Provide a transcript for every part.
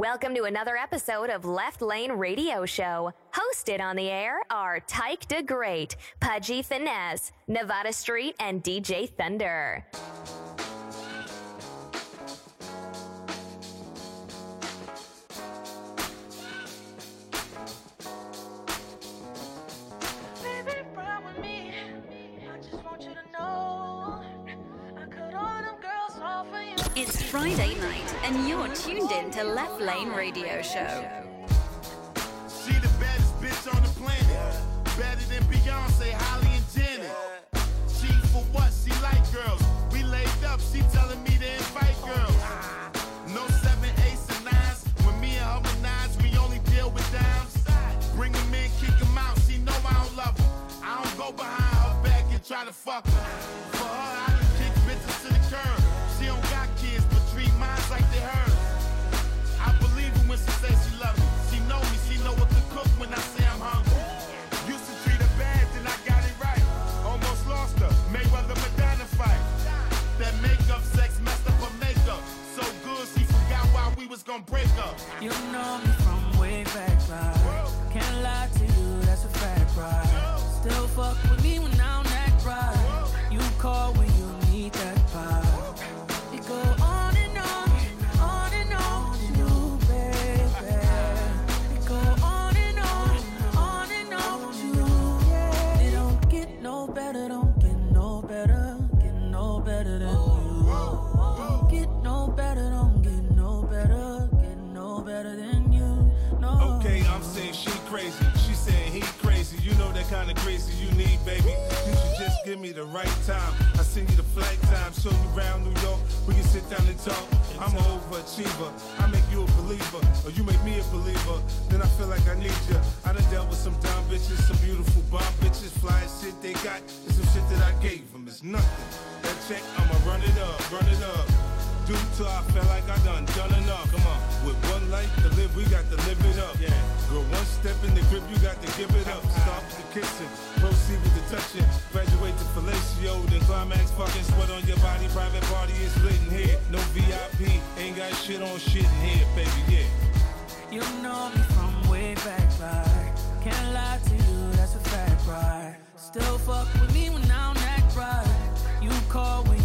Welcome to another episode of Left Lane Radio Show. Hosted on the air are Tyke de Great, Pudgy Finesse, Nevada Street, and DJ Thunder. To Left Lane Radio Show. She the baddest bitch on the planet. Better than Beyonce, Holly, and Janet. She for what? She like girls. We laid up. She telling me to invite girls. No seven, eights, and nines. When me and her nines, we only deal with dimes. Bring them in, kick them out. She know I don't love her. I don't go behind her back and try to fuck her. For her, I why we was gonna break up. You know me from me the right time. I send you the flight time, show you around New York. We can sit down and talk. I'm an overachiever. I make you a believer, or you make me a believer. Then I feel like I need you. I done dealt with some dumb bitches, some beautiful bomb bitches, fly shit they got. It's some shit that I gave them. It's nothing. That check, I'ma run it up, run it up. Do till I feel like I done done enough. Come on, with one life to live, we got to live it up. Yeah, girl, one step in the grip, you got to give it up. With the kissing, proceed with the touching, graduate to fellatio, then climax, fucking sweat on your body. Private party is lit in here, no VIP, ain't got shit on shit in here, baby. Yeah. You know me from way back, right? Can't lie to you, that's a fact, right? Still fuck with me when I don't act right. You call when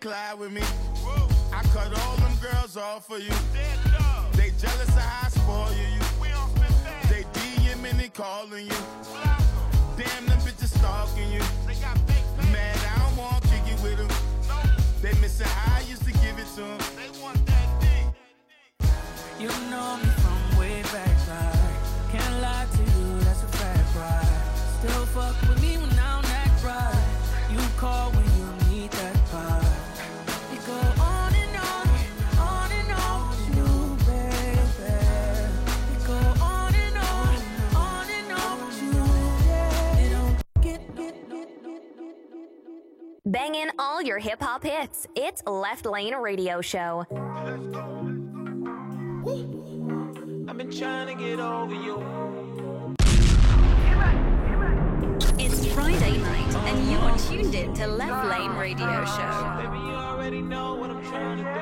Clyde with me. I cut all them girls off for you. They jealous of how I spoil you. They DMing and calling you. Damn, them bitches stalking you. Mad, I don't want to kick it with them. They missing how I used to give it to them. You know me Banging all your hip hop hits. It's Left Lane Radio Show. I've been trying to get over you. It's Friday night, and you're tuned in to Left Lane Radio Show. Baby, you already know what I'm trying to do.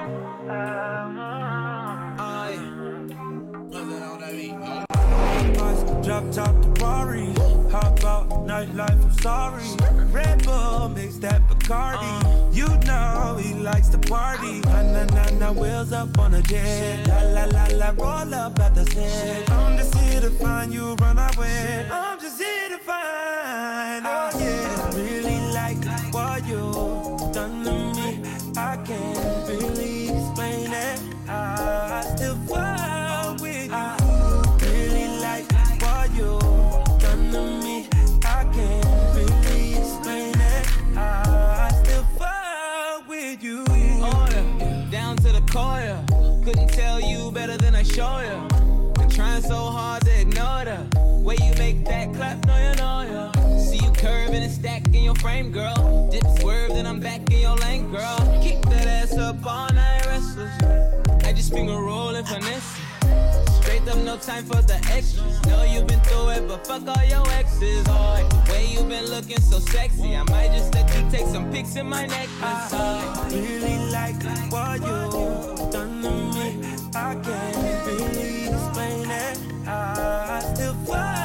Drop top to Rari. Hop out, nightlife, I'm sorry. Red Bull, mix that Bacardi. You know he likes to party. Na na na na, wheels up on a jet. La la la la, roll up at the set. I'm just here to find you, run away. I'm just here to find. Oh yeah, you. Trying so hard to ignore the way you make that clap, no, you know, frame, girl. Dip swerve, then I'm back in your lane, girl. Keep that ass up all night, restless. I just finger roll and finesse. Straight up, no time for the extras. Know you've been through it, but fuck all your exes. Oh, the way you've been looking so sexy. I might just let you take some pics in my necklace. Oh. Really like what you done to me. I can't really explain it. I still fuck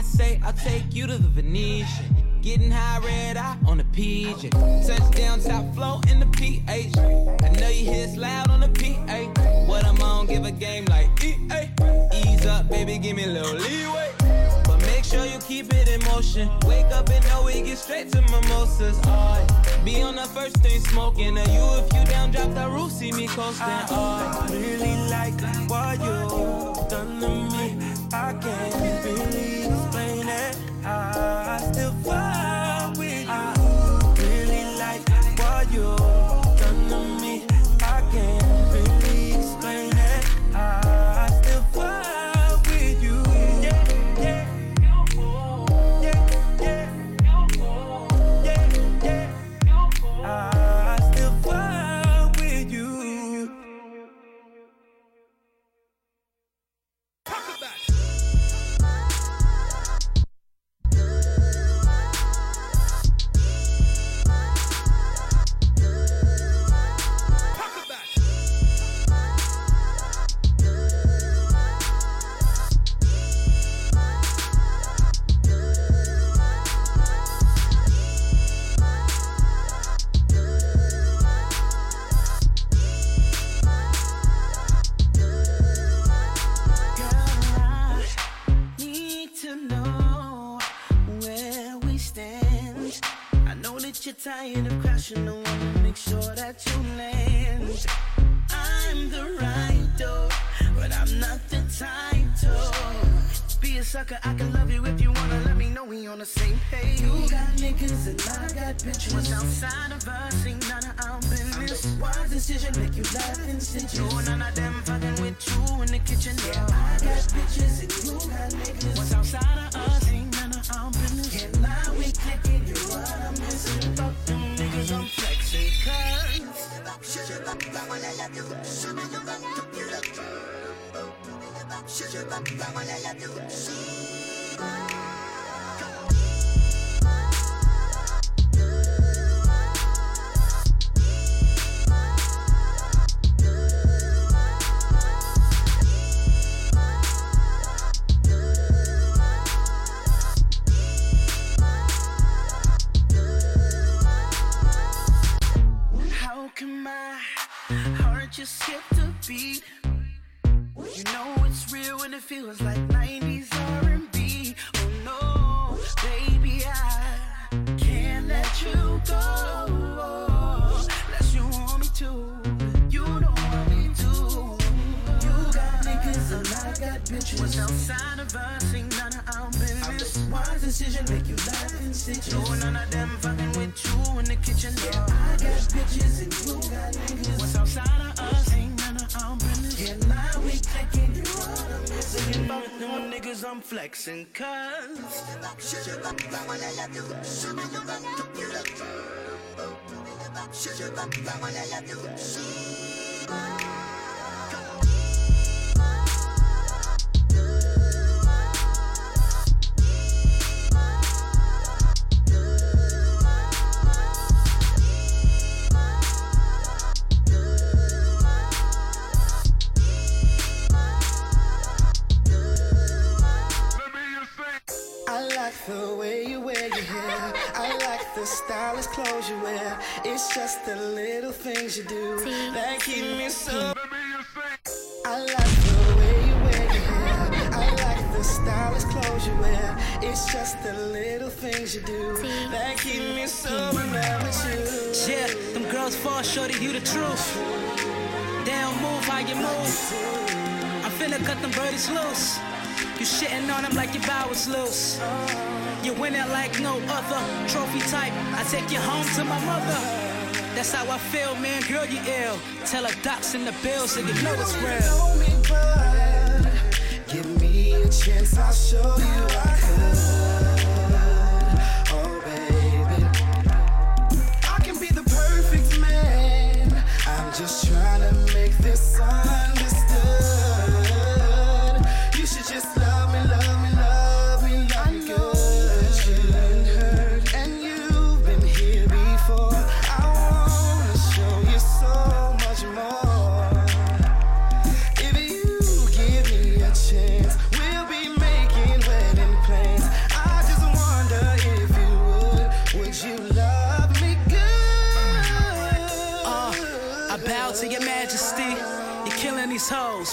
I say I'll take you to the Venetian. Getting high red eye on the PJ. Touchdown top flow in the PH. I know you hear loud on the PA. What I'm on, give a game like EA. Ease up, baby, give me a little leeway. But make sure you keep it in motion. Wake up and know we get straight to mimosas. Aye. Be on the first thing smoking. Or you if you down, drop the roof, see me coasting. I really like what you done to me. I can't Flexing, cause. The stylish clothes you wear. It's just the little things you do that keep me so. I like the way you wear your hair. I like the stylish clothes you wear. It's just the little things you do that keep me so with you. Yeah, them girls fall shorty, you the truth. They don't move how you move. I'm finna cut them birdies loose. You shitting on them like your bow was loose. You winning like no other trophy type. I take you home to my mother. That's how I feel, man. Girl, you ill. Tell her docs in the bill so you know it's real. know me, but give me a chance, I'll show you I could. Oh, baby. I can be the perfect man. I'm just trying to make this understood.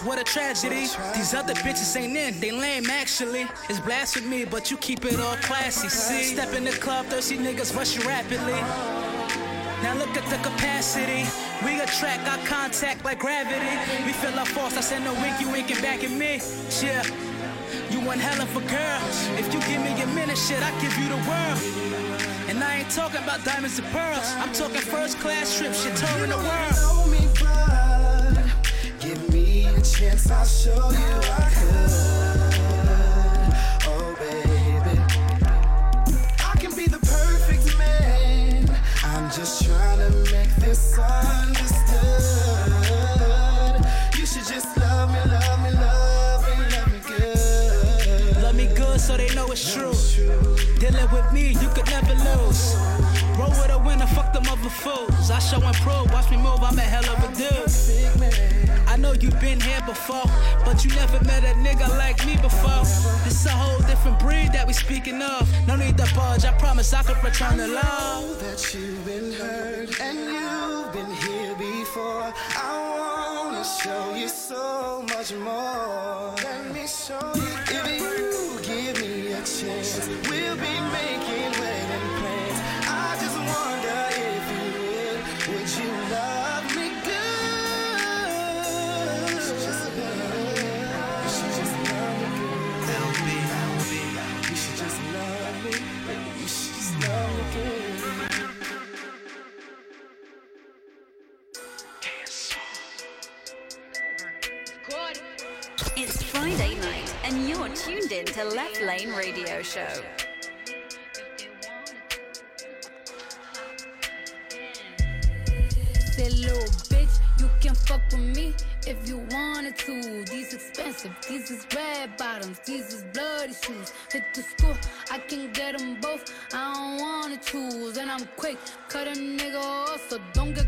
What a tragedy. These other bitches ain't in. They lame actually. It's blasphemy, but you keep it all classy. See, step in the club, thirsty niggas rushing rapidly. Now look at the capacity. We attract our contact like gravity. We feel our force. I send a wink, you winking back at me. Yeah. You one hell of a girl. If you give me a minute, shit, I give you the world. And I ain't talking about diamonds and pearls. I'm talking first class trips, shit, touring the world. A chance, I'll show you I could. Oh, baby. I can be the perfect man. I'm just trying to make this understood. You should just love me, love me, love me, love me good. Love me good so they know it's true. Dealing with me, you could never lose. Roll with a winner, fuck them other fools. I show and prove, watch me move, I'm a hell of a dude. I know you've been here before, but you never met a nigga like me before. This a whole different breed that we speaking of. No need to budge, I promise I could return the love. that you've been hurt and you've been here before. I wanna show you so much more. Let me show you. It's Friday night, and you're tuned in to Left Lane Radio Show. Say, little bitch, you can fuck with me if you wanted to. These expensive, these is red bottoms, these is bloody shoes. Hit the school, I can get them both. I don't wanna choose, and I'm quick, cut a nigga off, so don't get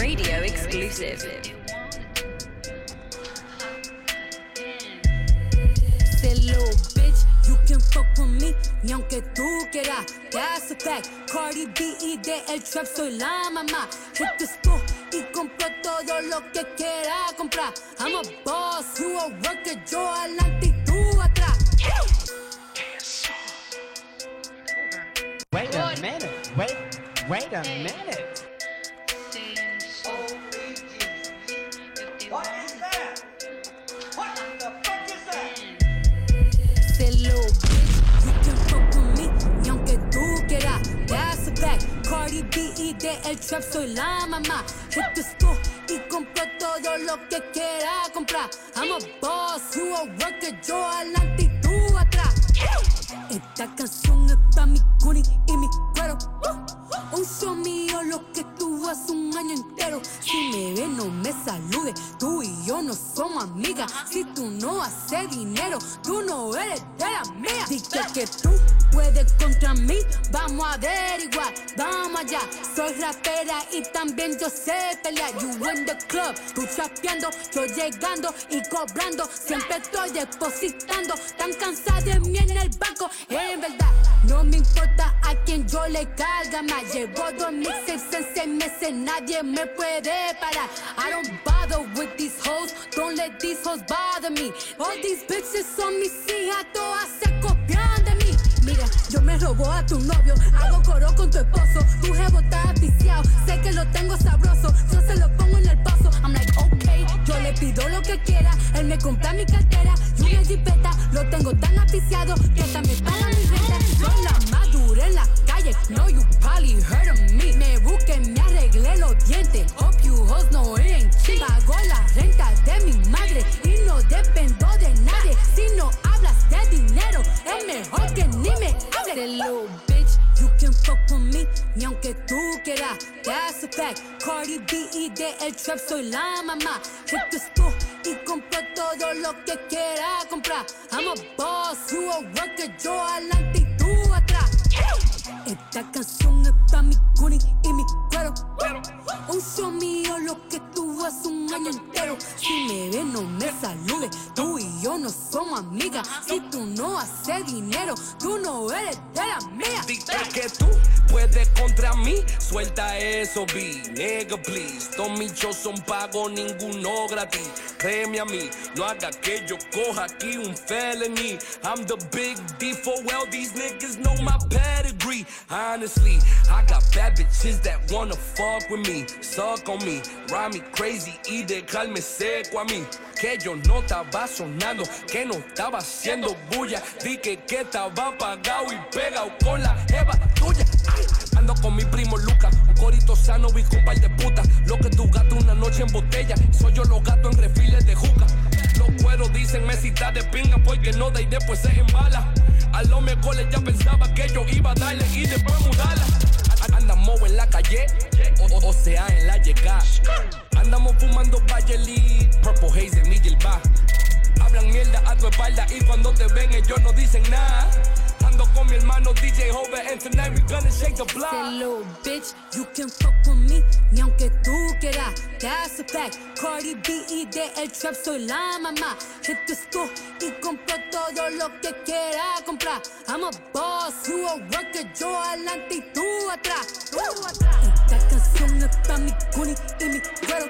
Radio exclusive. Say, little bitch, you can fuck with me, ni aunque tú quieras. That's a fact. Cardi B y de el trap soy la mamá. Hit the school y compro todo lo que quiera comprar. I'm a boss, you a worker, yo adelante y tú atrás. Wait a minute. Wait, wait a minute. Cardi B y de el trap soy la mamá. Hit the school y compro todo lo que quiera comprar. I'm a boss, you a worker, yo adelante y tú atrás. Esta canción es pa' mi cuni y mi cuero. Uh, un show mío lo que hace un año entero. Si me ves, no me saludes. Tú y yo no somos amigas. Si tú no haces dinero, tú no eres de la mía. Dice que tú puedes contra mí. Vamos a averiguar, vamos allá. Soy rapera y también yo sé pelear. You in the club, tú chapeando, yo llegando y cobrando. Siempre estoy depositando. Tan cansada de mí en el banco. En verdad, no me importa a quien yo le carga más. Llevo dos mixes nadie me puede parar. I don't bother with these hoes, don't let these hoes bother me. All these bitches son mis hijas, todas se copian de mí. Mira, yo me robo a tu novio, hago coro con tu esposo. Tu jevo está viciado, sé que lo tengo sabroso. Yo se lo pongo en el paso. I'm like, okay, yo le pido lo que quiera. Él me compra mi cartera y una jipeta. Lo tengo tan aficiado que hasta me paga mi renta. Yo la madura en la calle, no you probably heard of me. Me busqué, me arreglé los dientes. Hope you hoes no cheap. Pago la renta de mi madre y no dependo de nadie. Si no hablas de dinero, es mejor que ni me hables. Little bitch, you can fuck with me, ni aunque tú quieras. Fact. Cardi B y de el trap soy la mamá. Hit the school y compro todo lo que quiera comprar. I'm a boss, you a worker, yo adelante y tú atrás. Esta canción es mi cuni y mi cuero. Un show mío lo que tuvo hace un año entero. Si me ves, no me saludes. Tú y yo no somos amigas. Si tú no haces dinero, tú no eres de la mía. Dice que tú puedes contra mí, suelta eso, B, nigga, please. Todos mis shows son pagos, ninguno gratis. Créeme a mí, no haga que yo coja aquí un felony. I'm the big D for well, these niggas know my pedigree. Honestly, I got bad bitches that wanna fuck with me, suck on me, ride me crazy y dejarme seco a mí. Que yo no estaba sonando, que no estaba haciendo bulla. Di que, estaba apagado y pegado con la jeva tuya. Ando con mi primo Luca, un corito sano y con par de putas. Lo que tu gato una noche en botella, soy yo los gatos en refiles de juca. Los cueros dicen mesita de pinga porque no da y después se embala. A lo mejor ya pensaba que yo iba a darle y después mudarla. Andamos en la calle, o, o- sea en la llegada. Andamos fumando Bayeli, Purple Haze en mi Gilba. Hablan mierda a tu espalda y cuando te ven ellos no dicen nada. Ando con mi hermano DJ Hover and tonight we gonna shake the block. Little bitch, you can fuck with me, ni aunque tú quieras. That's a fact. Cardi B y de el trap soy la mamá. Hit the school y compro todo lo que quiera comprar. I'm a boss, you a worker, yo adelante y tú atrás. Esta canción es pa' mi cuni y mi cuero.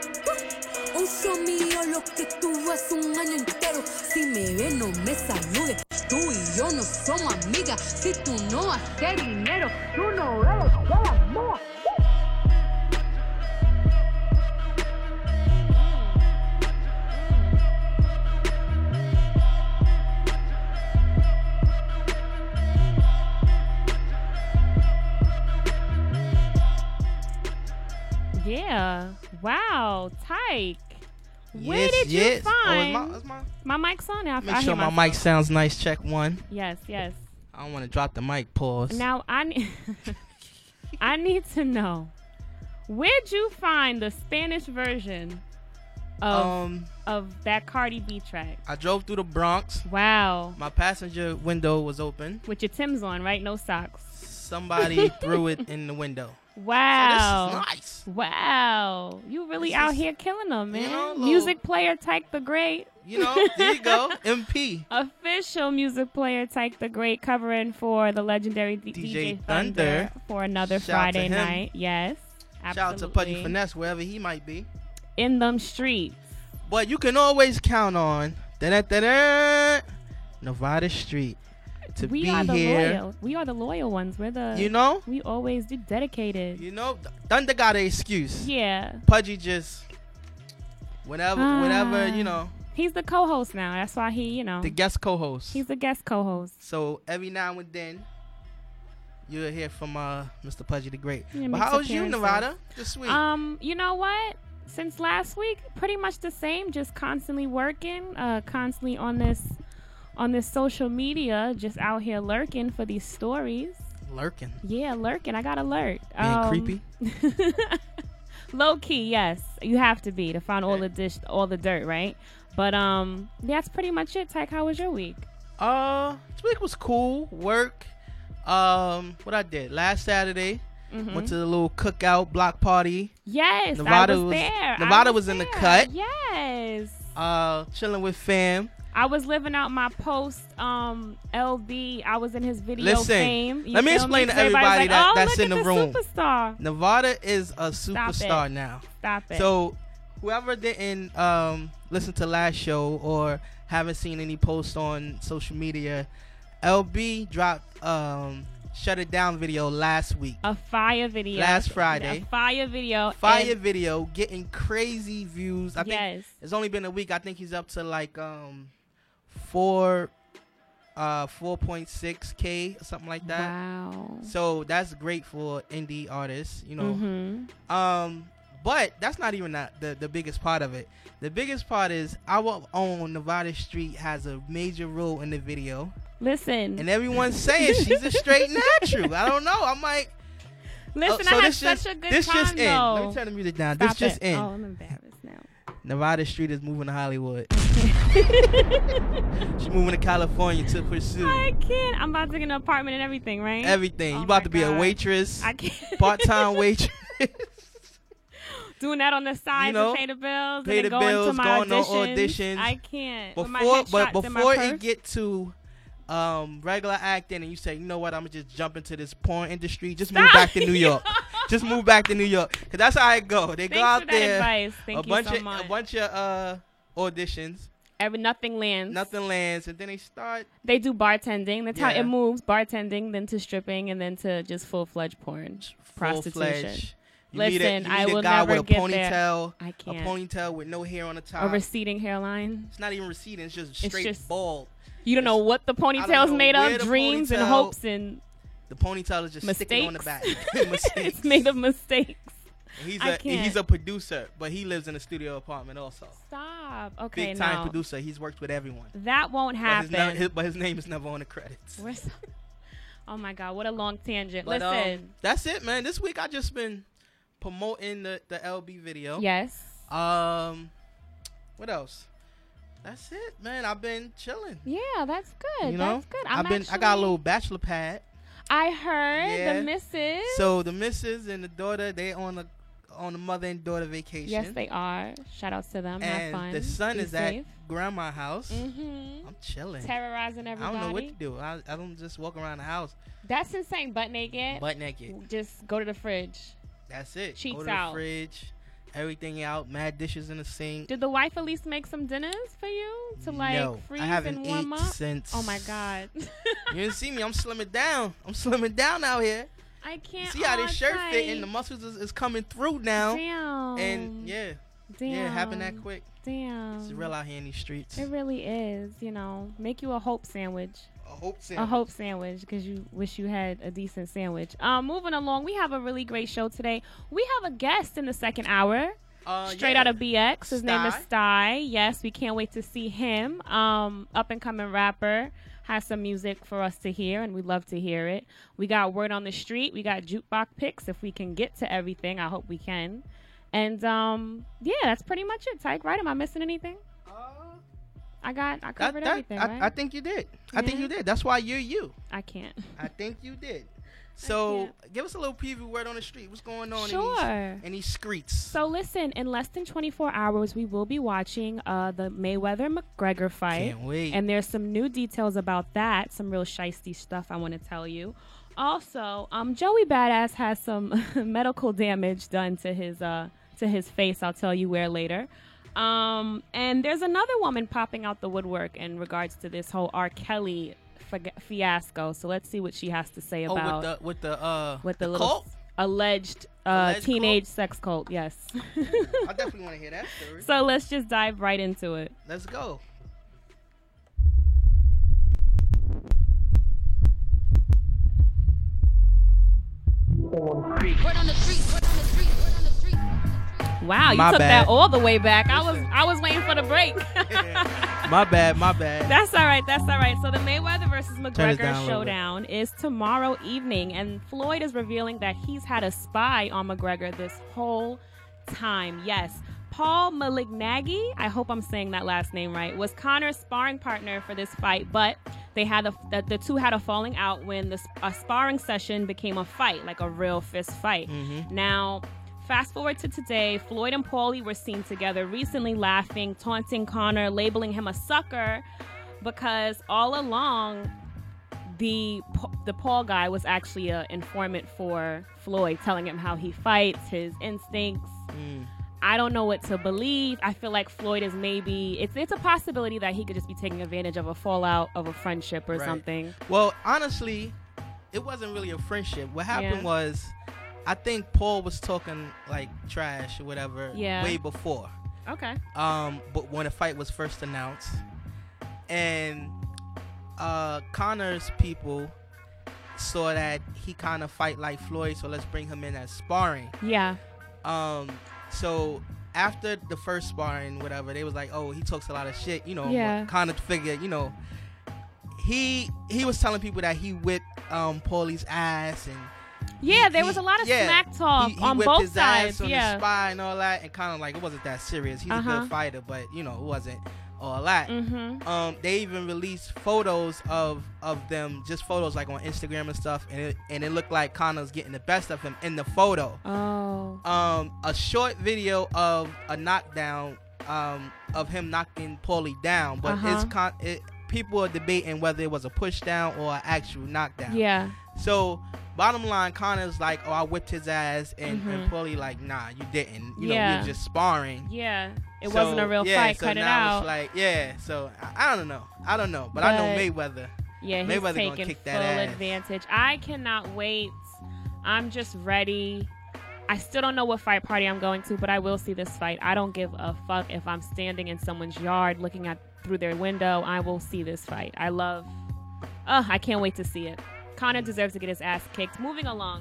Un show mío lo que tuvo hace un año entero. Si me ves, no me saludes. Tú y yo no somos amigas. Si tú no haces dinero, tú no eres de mía. Yeah. Wow. Tyke. Where Yes, did you yes. Oh, is find my- is my- my mic's on? I, Make I sure my myself. mic sounds nice. Check one. Yes, yes. I don't want to drop the mic. Pause. Now I need I need to know where'd you find the Spanish version of Um, of that Cardi B track? I drove through the Bronx. Wow. My passenger window was open. With your Tim's on, right? No socks. Somebody threw it in the window. Wow. nice. Wow. You really This out is- here killing them, man. know, little- music player Tyke the Great. You know, there you go. MP. Official music player Tyke the Great covering for the legendary D- DJ DJ, Thunder, Thunder. for another Shout Friday night. Yes. Shout out to absolutely. Pudgy Finesse, wherever he might be. In them streets. But you can always count on Nevada Street to we be are the here. loyal. We are the loyal ones. We're the You know? We always do dedicated. You know, Thunder got an excuse. Yeah. Pudgy just whenever, whenever Ah. you know, He's the co-host now. That's why he, you know, the guest co-host. he's the guest co-host. So every now and then, you'll hear from uh, Mr. Pudgy the Great. But how was you. Nevada? This week? Um, you know what? Since last week, pretty much the same. Just constantly working, uh, constantly on this, on this social media, just out here lurking for these stories. Lurking. Yeah, lurking. I got alert. Being creepy? Low key, yes, you have to be to find all the dish, all the dirt, right? But um, that's pretty much it. Tyke, how was your week? Uh, this week was cool. Work. Um, what I did last Saturday. Mhm. Went to the little cookout block party. Yes, Nevada I was, there. I Nevada was was, in the cut. Yes. Uh, chilling with fam. I was living out my post um LB. I was in his video Listen, fame. You let me explain to everybody like, that, oh, that's in at the room. Superstar. Nevada is a superstar now. Stop it. So, whoever didn't um, listen to last show or haven't seen any posts on social media, LB dropped um, "Shut It Down" video last week. A fire video. Last Friday. A fire video. Fire video, getting crazy views. I think it's only been a week. I think he's up to like um four uh 4.6k something like that. Wow. So that's great for indie artists, you know. Mhm. Um but that's not even that, the the biggest part of it. The biggest part is our own Nevada Street has a major role in the video. Listen. And everyone's saying she's a straight natural. I don't know. I might Listen, Oh, so I had such just- a good this time just in. though. Let me turn the music down. Stop This just it. in. Oh, I'm embarrassed. Nevada Street is moving to Hollywood. She's moving to California to pursue I can't. I'm about to get an apartment and everything, right? everything. Oh you about to be a waitress, I can't. part-time waitress. Doing that on the side You know, to pay the bills, pay and the going bills, to my going on auditions. auditions. I can't. Before but headshots in my before it get to um regular acting and you say you know what i'm gonna just jump into this porn industry just move back to new york just move back to new york because that's how i go they go out there advice. Thank a you bunch so of much. a bunch of uh auditions Every nothing lands. nothing lands and then they start They do bartending. That's how it moves. Bartending, then to stripping, and then to just full fledged porn, prostitution. you a- Listen, I will guy never with a get ponytail there. I a can't. A ponytail with no hair on the top A receding hairline. it's not even receding it's just It's straight just- bald You don't know what the ponytail's made of. Dreams and hopes and the ponytail is just sticking on the back Mistakes. it's made of mistakes. And He's I a can't. he's a producer, but he lives in a studio apartment also. Stop. Okay, Big time now producer. He's worked with everyone. that won't But his, happen. his- but his name is never on the credits. Oh my god, what a long tangent. But, um, Listen. that's it, man. This week I just been promoting the the LB video. Yes. Um, what else? That's it, man. I've been chilling. Yeah, that's good. You know, that's good. I've I'm been. I got a little bachelor pad. I heard Yeah. the missus. So the missus and the daughter, they on the on the mother and daughter vacation. yes, they are. Shout outs to them. Have and fun. the son Be is safe. at grandma's house. Mhm. I'm chilling. terrorizing everybody. I don't know what to do. I, I don't just walk around the house That's insane. Butt naked. butt naked. Just go to the fridge. That's it. Cheeks Go to out. the fridge, everything out, mad dishes in the sink. Did the wife at least make some dinners for you to like No, freeze I haven't and warm ate up? since. Oh my god. You didn't see me. I'm slimming down. I'm slimming down out here. I can't. See how this shirt tight. fit and the muscles is, is coming through now. Damn. And yeah, Damn. yeah, it happened that quick. Damn. It's real out here in these streets. It really is. You know, make you a hope sandwich. A hope A sandwich. hope sandwich because you wish you had a decent sandwich. Um, moving along, we have a really great show today. We have a guest in the second hour. Uh, Straight yeah. out of BX. His name is Stye. Stye. Yes, we can't wait to see him. Um, up and coming rapper. Has some music for us to hear, and we love to hear it. We got word on the street. We got jukebox picks. If we can get to everything, I hope we can. And um, yeah, that's pretty much it. Tyke, right? Am I missing anything? I got. I That- covered that- everything. I, right? I think you did. I think you did. That's why you're you. I can't. I think you did. So give us a little preview word on the street. What's going on Sure. in these, in these streets? So listen, in less than 24 hours, we will be watching uh, the Mayweather McGregor fight. Can't wait. And there's some new details about that. Some real shisty stuff I want to tell you. Also, um, Joey Badass has some medical damage done to his uh, to his face. I'll tell you where later. Um, and there's another woman popping out the woodwork in regards to this whole R. Kelly fi- fiasco. So let's see what she has to say Oh, about with the with the uh with the, the little cult? alleged, uh, Alleged teenage sex cult. Yes. I definitely want to hear that story. so let's just dive right into it. Let's go. Wow, you My took bad. that all the way back. I was I was waiting for the break. My bad. My bad. That's all right. That's all right. So the Mayweather versus McGregor down a little bit. showdown is tomorrow evening, and Floyd is revealing that he's had a spy on McGregor this whole time. Yes. Paul Malignaggi, I hope I'm saying that last name right, was Conor's sparring partner for this fight, but they had a, the, the two had a falling out when the a sparring session became a fight, like a real fist fight. Mm-hmm. Now, fast forward to today, Floyd and Paulie were seen together recently laughing, taunting Conor, labeling him a sucker because all along the the Paul guy was actually an informant for Floyd, telling him how he fights, his instincts. Mm. I don't know what to believe. I feel like Floyd is maybe it's it's a possibility that he could just be taking advantage of a fallout of a friendship or Right. something. Well, honestly, it wasn't really a friendship. What happened Yeah. was, I think Paul was talking like trash or whatever Yeah. way before. Okay. Um, but when the fight was first announced, and uh, Conor's people saw that he kind of fight like Floyd, so let's bring him in as sparring. Yeah. Um, so after the first sparring, whatever, they was like, oh, he talks a lot of shit. You know, Yeah. Conor figured, you know, he he was telling people that he whipped um Paulie's ass and Yeah, there was a lot of yeah, smack talk he, he on both his sides. ass on yeah. the spy and all that, and kind of like it wasn't that serious. He's a Uh-huh. good fighter, but you know, it wasn't all that. Mhm. Um, they even released photos of of them, just photos like on Instagram and stuff, and it, and it looked like Conor's getting the best of him in the photo. Oh. Um, a short video of a knockdown, um, of him knocking Paulie down, but Uh-huh. it's con- it, people are debating whether it was a push down or an actual knockdown. Yeah. So bottom line, Conor's like, "Oh, I whipped his ass," and, Mhm. and Paulie like, "Nah, you didn't. You know, we Yeah. were just sparring." Yeah. It So, wasn't a real yeah, fight. so Cut it out. It's like, yeah. So I, I don't know. I don't know, but, I know Mayweather. Yeah, he's Mayweather gonna taking kick full that ass. advantage. I cannot wait. I'm just ready. I still don't know what fight party I'm going to, but I will see this fight. I don't give a fuck if I'm standing in someone's yard looking at through their window. I will see this fight. I love. Oh, I can't wait to see it. Conor deserves to get his ass kicked. Moving along.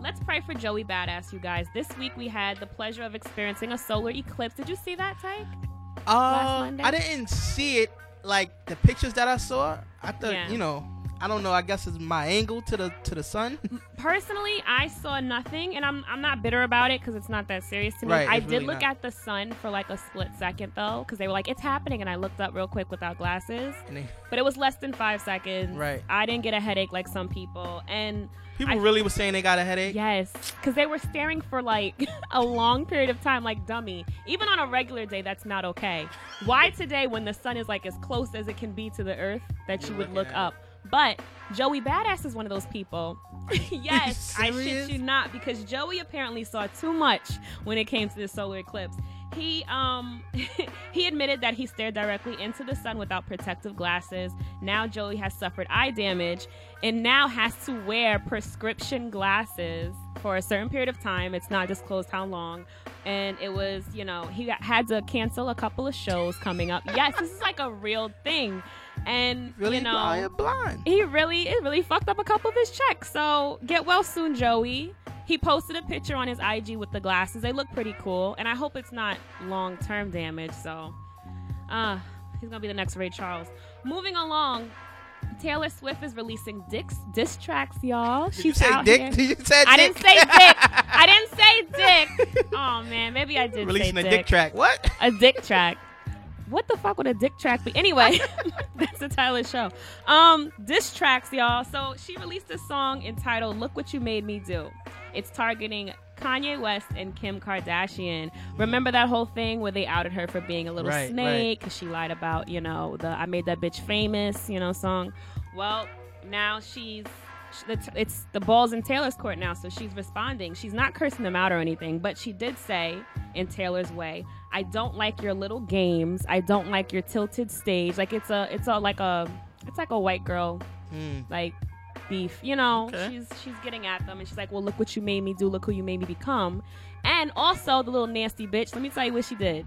Let's pray for Joey Badass, you guys. This week we had the pleasure of experiencing a solar eclipse. Did you see that, Tyke? Uh, Monday? I didn't see it like the pictures that I saw. I thought, Yeah. you know, I don't know. I guess it's my angle to the to the sun. Personally, I saw nothing, and I'm I'm not bitter about it because it's not that serious to me. Right, I did really look not. at the sun for like a split second though, because they were like, "It's happening," and I looked up real quick without glasses, they- but it was less than five seconds. Right. I didn't get a headache like some people, and People I- really were saying they got a headache. Yes, because they were staring for like a long period of time, like dummy. Even on a regular day, that's not okay. Why today, when the sun is like as close as it can be to the earth, that you would look up? But Joey Badass is one of those people. yes, I shit you not, because Joey apparently saw too much when it came to the solar eclipse. He um he admitted that he stared directly into the sun without protective glasses. Now Joey has suffered eye damage and now has to wear prescription glasses for a certain period of time. It's not disclosed how long. And it was, you know, he got, had to cancel a couple of shows coming up. Yes, this is like a real thing. And Really you know, blind, blind. he really it really fucked up a couple of his checks. So get well soon, Joey. He posted a picture on his IG with the glasses. They look pretty cool, and I hope it's not long term damage. So, uh, he's gonna be the next Ray Charles. Moving along. Taylor Swift is releasing dicks, diss tracks, y'all. Did She's you say out dick? here. You said I dick. didn't say dick. I didn't say dick. Oh man, maybe I did Releasing say a dick track. What? a dick track. What the fuck would a dick track be? Anyway, that's the Tyler show. Um, diss tracks, y'all. So she released a song entitled "Look What You Made Me Do." It's targeting Kanye West and Kim Kardashian. Remember that whole thing where they outed her for being a little Right, snake because she lied about, you know, the "I Made That Bitch Famous," you know, song. Well, now she's sh- the t- it's the ball's in Taylor's court now, so she's responding. She's not cursing them out or anything, but she did say in Taylor's way, "I don't like your little games. I don't like your tilted stage. Like it's a it's a like a it's like a white girl Hmm. like beef. You know, Okay. she's she's getting at them, and she's like, "Well, look what you made me do. Look who you made me become." And also the little nasty bitch. Let me tell you what she did.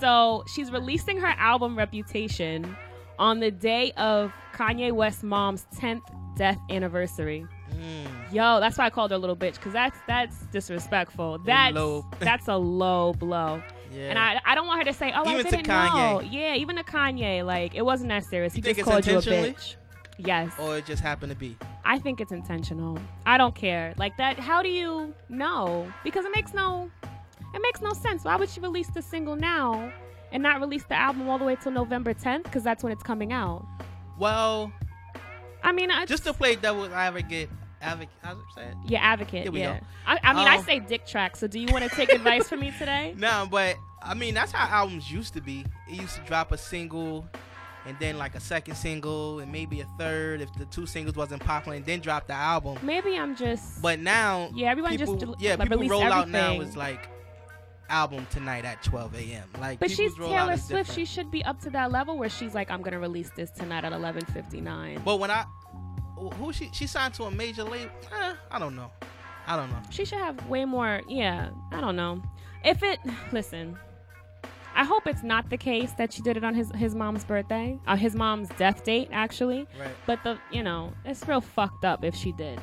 So she's releasing her album Reputation on the day of Kanye West's mom's 10th death anniversary. Mm. Yo, that's why I called her a little bitch because that's that's disrespectful. That's low. that's a low blow. Yeah. And I I don't want her to say, oh, Even I didn't Kanye. know. Yeah, even to Kanye, like it wasn't that serious. You he just called you a bitch. Yes. Or it just happened to be. I think it's intentional. I don't care. Like that how do you know? Because it makes no It makes no sense. Why would she release the single now and not release the album all the way till November 10th? Because that's when it's coming out. Well, I mean, I just to play devil's advocate, advocate, how's it said? Yeah, advocate. Yeah. go. I, I mean, I Um, say dick track. So do you want to take advice from me today? No, but I mean that's how albums used to be. It used to drop a single, and then like a second single, and maybe a third if the two singles wasn't popular, and then drop the album. Maybe I'm just. But now, Yeah, everyone just del- yeah, like, people roll out now everything. is like album tonight at 12 a.m. Like, But she's Taylor Swift. She should be up to that level where she's like, I'm gonna release this tonight at 11:59. But when I, who she she signed to a major label? Eh, I don't know. I don't know. She should have way more. Yeah, I don't know. If it, listen, I hope it's not the case that she did it on his his mom's birthday, uh, his mom's death date, actually. Right. But the, you know, it's real fucked up if she did.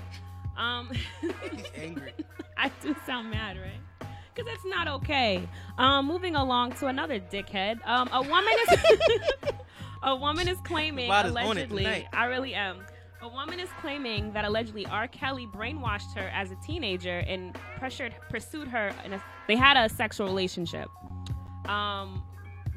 Um, He's angry. I do sound mad, right? Because it's not okay. Um, moving along to another dickhead. Um, a woman is a woman is claiming Vada's on it allegedly. I really am. A woman is claiming that allegedly R. Kelly brainwashed her as a teenager and pressured pursued her. In a, they had a sexual relationship. Um,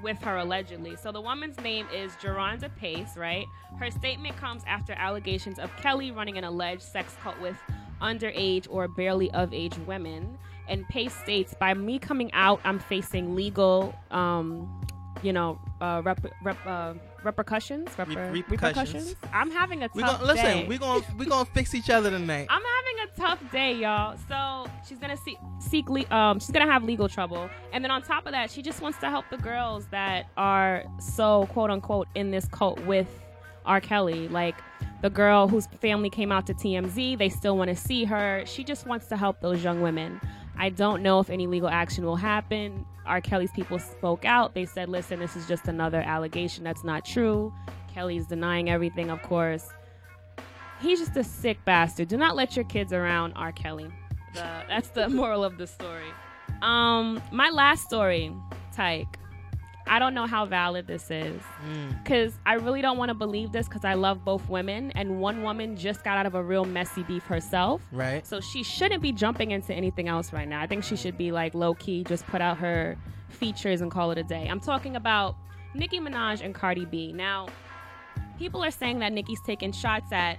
with her allegedly. So the woman's name is Jerhonda Pace, right? Her statement comes after allegations of Kelly running an alleged sex cult with underage or barely of age women. And Pace states, by me coming out, I'm facing legal, um, you know, uh, rep- rep- uh, repercussions. Reper- Re- repercussions. I'm having a We tough gonna listen. day. We gonna we gonna fix each other tonight. I'm having a tough day, y'all. So she's gonna see, seek, le- um, she's gonna have legal trouble, and then on top of that, she just wants to help the girls that are so quote unquote in this cult with R. Kelly, like the girl whose family came out to TMZ. They still want to see her. She just wants to help those young women. I don't know if any legal action will happen. R. Kelly's people spoke out. They said, "Listen, this is just another allegation that's not true." Kelly's denying everything, of course he's just a sick bastard. Do not let your kids around R. Kelly. The, that's the moral of the story. Um, my last story, Tyke. I don't know how valid this is Mm. because I really don't want to believe this because I love both women, and one woman just got out of a real messy beef herself. Right. So she shouldn't be jumping into anything else right now. I think she should be like low key, just put out her features and call it a day. I'm talking about Nicki Minaj and Cardi B. Now, people are saying that Nicki's taking shots at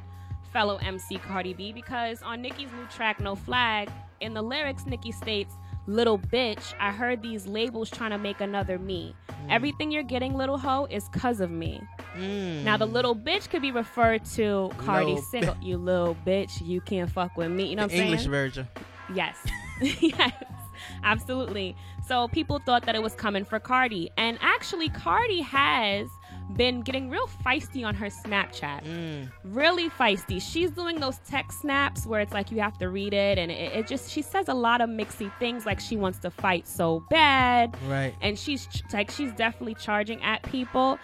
fellow MC Cardi B because on Nicki's new track, No Flag, in the lyrics, Nicki states, Little bitch, I heard these labels trying to make another me. Mm. Everything you're getting, little hoe, is cause of me. Mm. Now, the little bitch could be referred to Cardi's Little single. You little bitch, you can't fuck with me. You know what I'm English saying? English version. Yes. yes. Absolutely. So people thought that it was coming for Cardi. And actually, Cardi has been getting real feisty on her Snapchat. Mm. Really feisty. She's doing those text snaps where it's like you have to read it. And it, it just, she says a lot of mixy things like she wants to fight so bad. Right. And she's ch- like, she's definitely charging at people.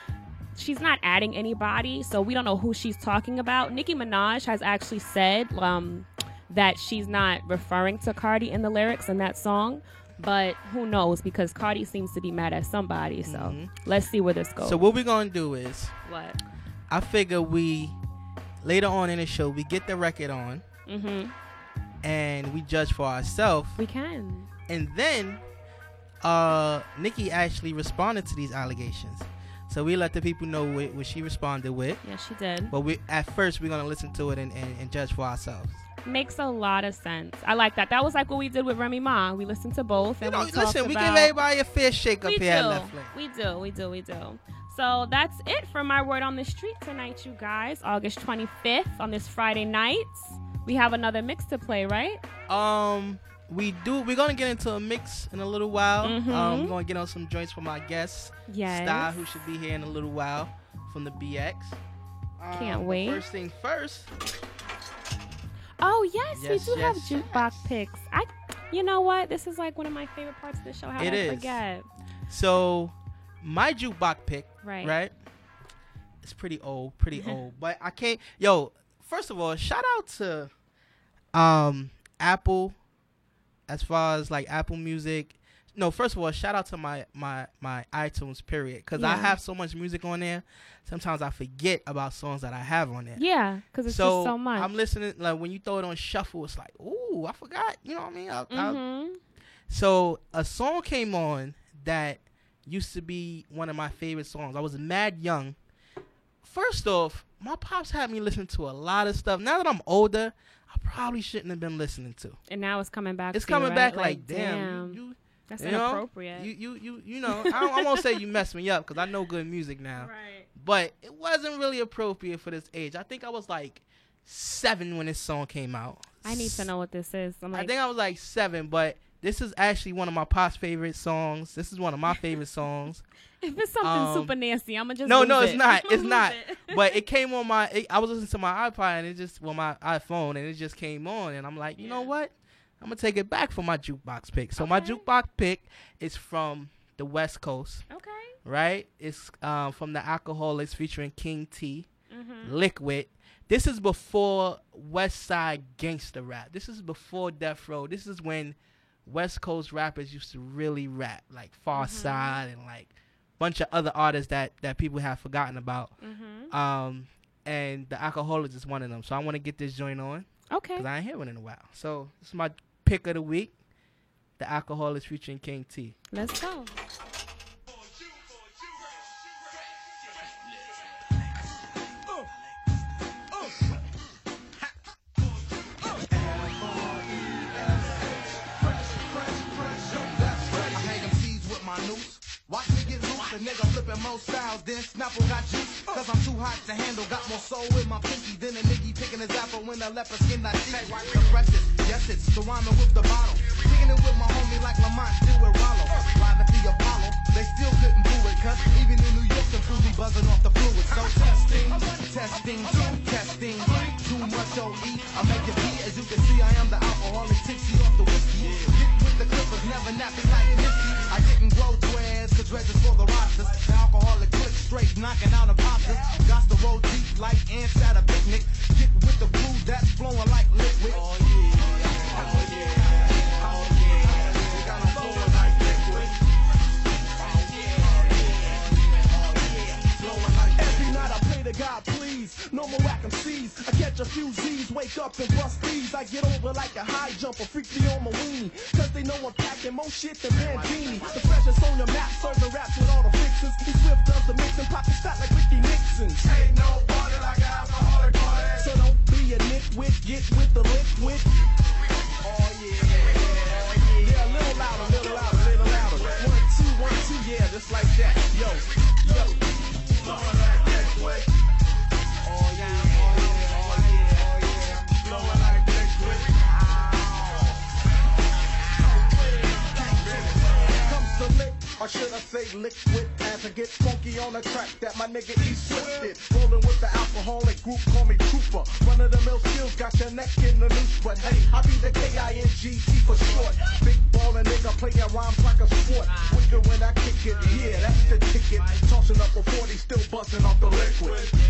She's not adding anybody, so we don't know who she's talking about. Nicki Minaj has actually said um, that she's not referring to Cardi in the lyrics in that song, but who knows because Cardi seems to be mad at somebody. So let's see where this goes. So what we're gonna do is, what? I figure we later on in the show we get the record on Mm-hmm. and we judge for ourselves. We can. And then, uh, Nicki actually responded to these allegations. So we let the people know what, what she responded with. Yeah, she did. But we at first we're gonna listen to it and, and, and judge for ourselves. Makes a lot of sense. I like that. That was like what we did with Remy Ma. We listened to both. And You know, we listen, we give everybody a fair shake up here at. Left Lane. We do, we do, we do. So that's it for my word on the street tonight, you guys. August 25th on this Friday night. We have another mix to play, right? Um, we do. We're gonna get into a mix in a little while. Mhm. Um, we're gonna get on some joints from our guest, Yes. Star, who should be here in a little while from the BX. Um, Can't wait. First thing first. Oh yes, Yes, we do have yes, jukebox picks. I, you know what? This is like one of my favorite parts of the show. How It did I is. forget? So, my jukebox pick, Right. Right. It's pretty old, pretty old, but I can't. Yo, first of all, shout out to um Apple, as far as like Apple Music. No, first of all, shout out to my my my iTunes period because I have so much music on there. Sometimes I forget about songs that I have on there. Yeah, because it's just so much. I'm listening like when you throw it on shuffle, it's like, ooh, I forgot. You know what I mean? I'll- I'll- Mhm. So a song came on that used to be one of my favorite songs. I was mad young. First off, my pops had me listen to a lot of stuff. Now that I'm older, I probably shouldn't have been listening to. And now it's coming back. It's to you, coming right? back like, damn, damn. you, you- That's you know, inappropriate. You, you, you, you know. I, don't, I won't say you messed me up because I know good music now. Right. But it wasn't really appropriate for this age. I think I was like seven when this song came out. I need to know what this is. I'm like, I think I was like seven, but this is actually one of my pop's favorite songs. This is one of my favorite songs. if it's something um, super nasty, I'm gonna just no, no, it. it's not. It's not. it. but it came on my. It, I was listening to my iPod and it just, well, my iPhone, and it just came on, and I'm like, you know what? I'm gonna take it back for my jukebox pick. So my jukebox pick is from the West Coast. Okay. Right? It's um, from the Alkaholiks featuring King T, Mhm. Likwit. This is before West Side gangster rap. This is before Death Row. This is when West Coast rappers used to really rap, like Pharcyde and like bunch of other artists that that people have forgotten about. Mhm. Um, and the Alkaholiks is one of them. So I want to get this joint on. Okay. Cause I ain't hear one in a while. So this is my pick of the week. The Alkaholiks featuring King T. Let's go. I hang MCs with my noose. Watch me get loose, a nigga flipping more styles than Snapple got juice. Cause I'm too hot to handle, got more soul in my pinky than a nigga picking his apple when a leopard skin I see. The freshest, yes it's the rhyming with the bottle. Kicking it with my homie like Lamont, do it Rollo. Live at the Apollo, they still couldn't do it. Cause even in New York, them fools be buzzing off the fluid. So testing, testing, testing. Too much OE, I make it be. As you can see, I am the alcoholic tipsy off the whiskey. Get with the clippers, never napping like Nipsey. I didn't grow dreads, dreads is for the rosters. The alcoholic click straight, knocking out imposters. Got to roll deep like ants at a picnic. Get with the food that's flowing like liquid. Oh yeah, oh yeah, oh yeah. We got 'em flowing like liquid. Every night I pray to God, No more whack C's. I catch a few Z's, wake up and bust these. I get over like a high jumper, freak me on my weenie. Cause they know I'm packing more shit than Bandini. The freshest on the map, serving raps with all the fixes. He Swift does the mixing, popping fat like Ricky Nixon. Ain't no party like an alcoholic party. So don't be a nitwit, get with the liquid. Oh yeah, yeah, a little louder, little louder, little louder. One, two, one, two, yeah, just like that. Yo, yo. Blowing like liquid. Oh or should I say liquid? As I get funky on the track that my nigga Swift did. Rolling with the alcoholic group, call me Trooper. Run of the mill skills, got your neck in the noose. But hey, I be the K-I-N-G-T for short. Big ballin' nigga playing rhymes like a sport. Quicker when I kick it, yeah, that's the ticket. Tossing up a 40, still busting off the liquid.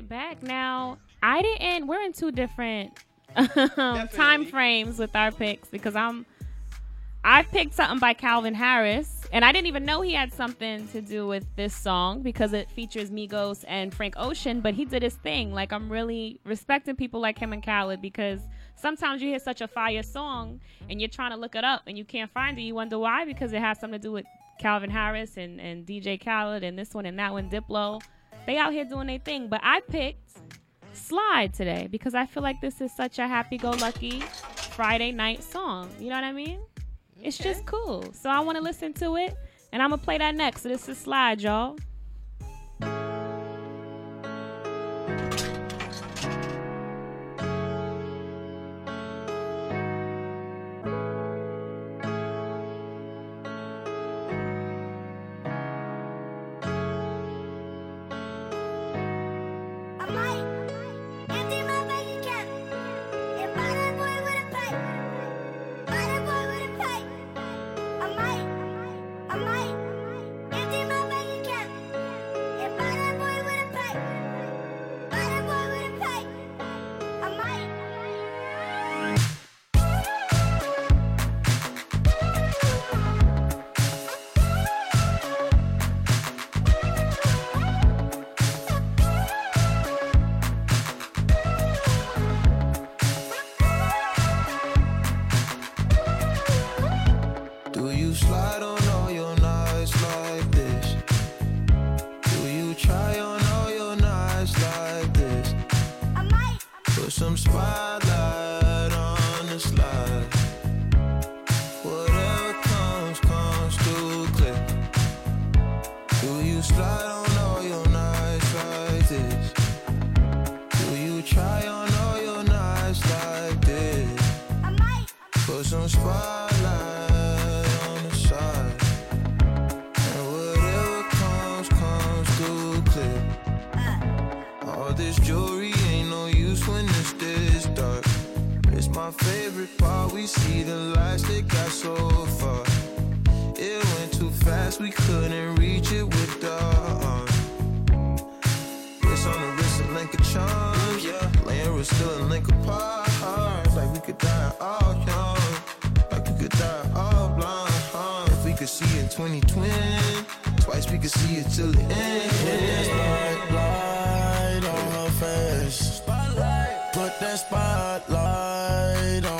It back. Now I didn't. We're in two different um, time frames with our picks because I'm. I picked something by Calvin Harris, And I didn't even know he had something to do with this song because it features Migos and Frank Ocean, but he did his thing. Like I'm really respecting people like him and Khaled because sometimes you hear such a fire song and you're trying to look it up and you can't find it. You wonder why because it has something to do with Calvin Harris and, and DJ Khaled and this one and that one, Diplo. They out here doing their thing. But I picked Slide today because I feel like this is such a happy go lucky Friday night song. You know what I mean? It's just cool. So I want to listen to it and I'm going to play that next. So this is Slide, y'all. Like this? Put some spotlight favorite part. We see the lights that got so far. It went too fast, we couldn't reach it with the arm. It's on the wrist and link of charms, yeah. Laying we're still a link apart. Like we could die all young. Like we could die all blind. huh? If we could see in 2020, twice we could see it till the end. Spotlight on her face. Spotlight. Put that spotlight on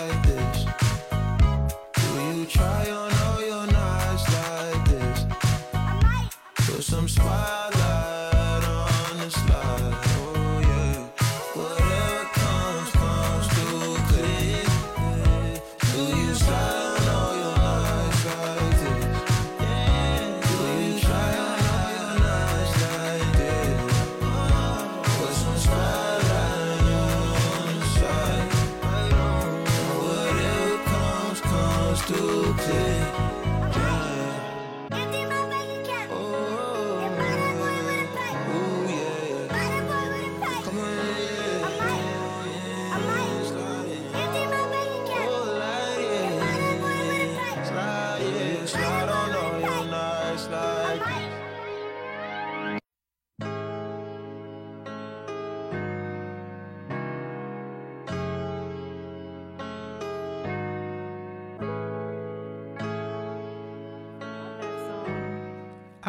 try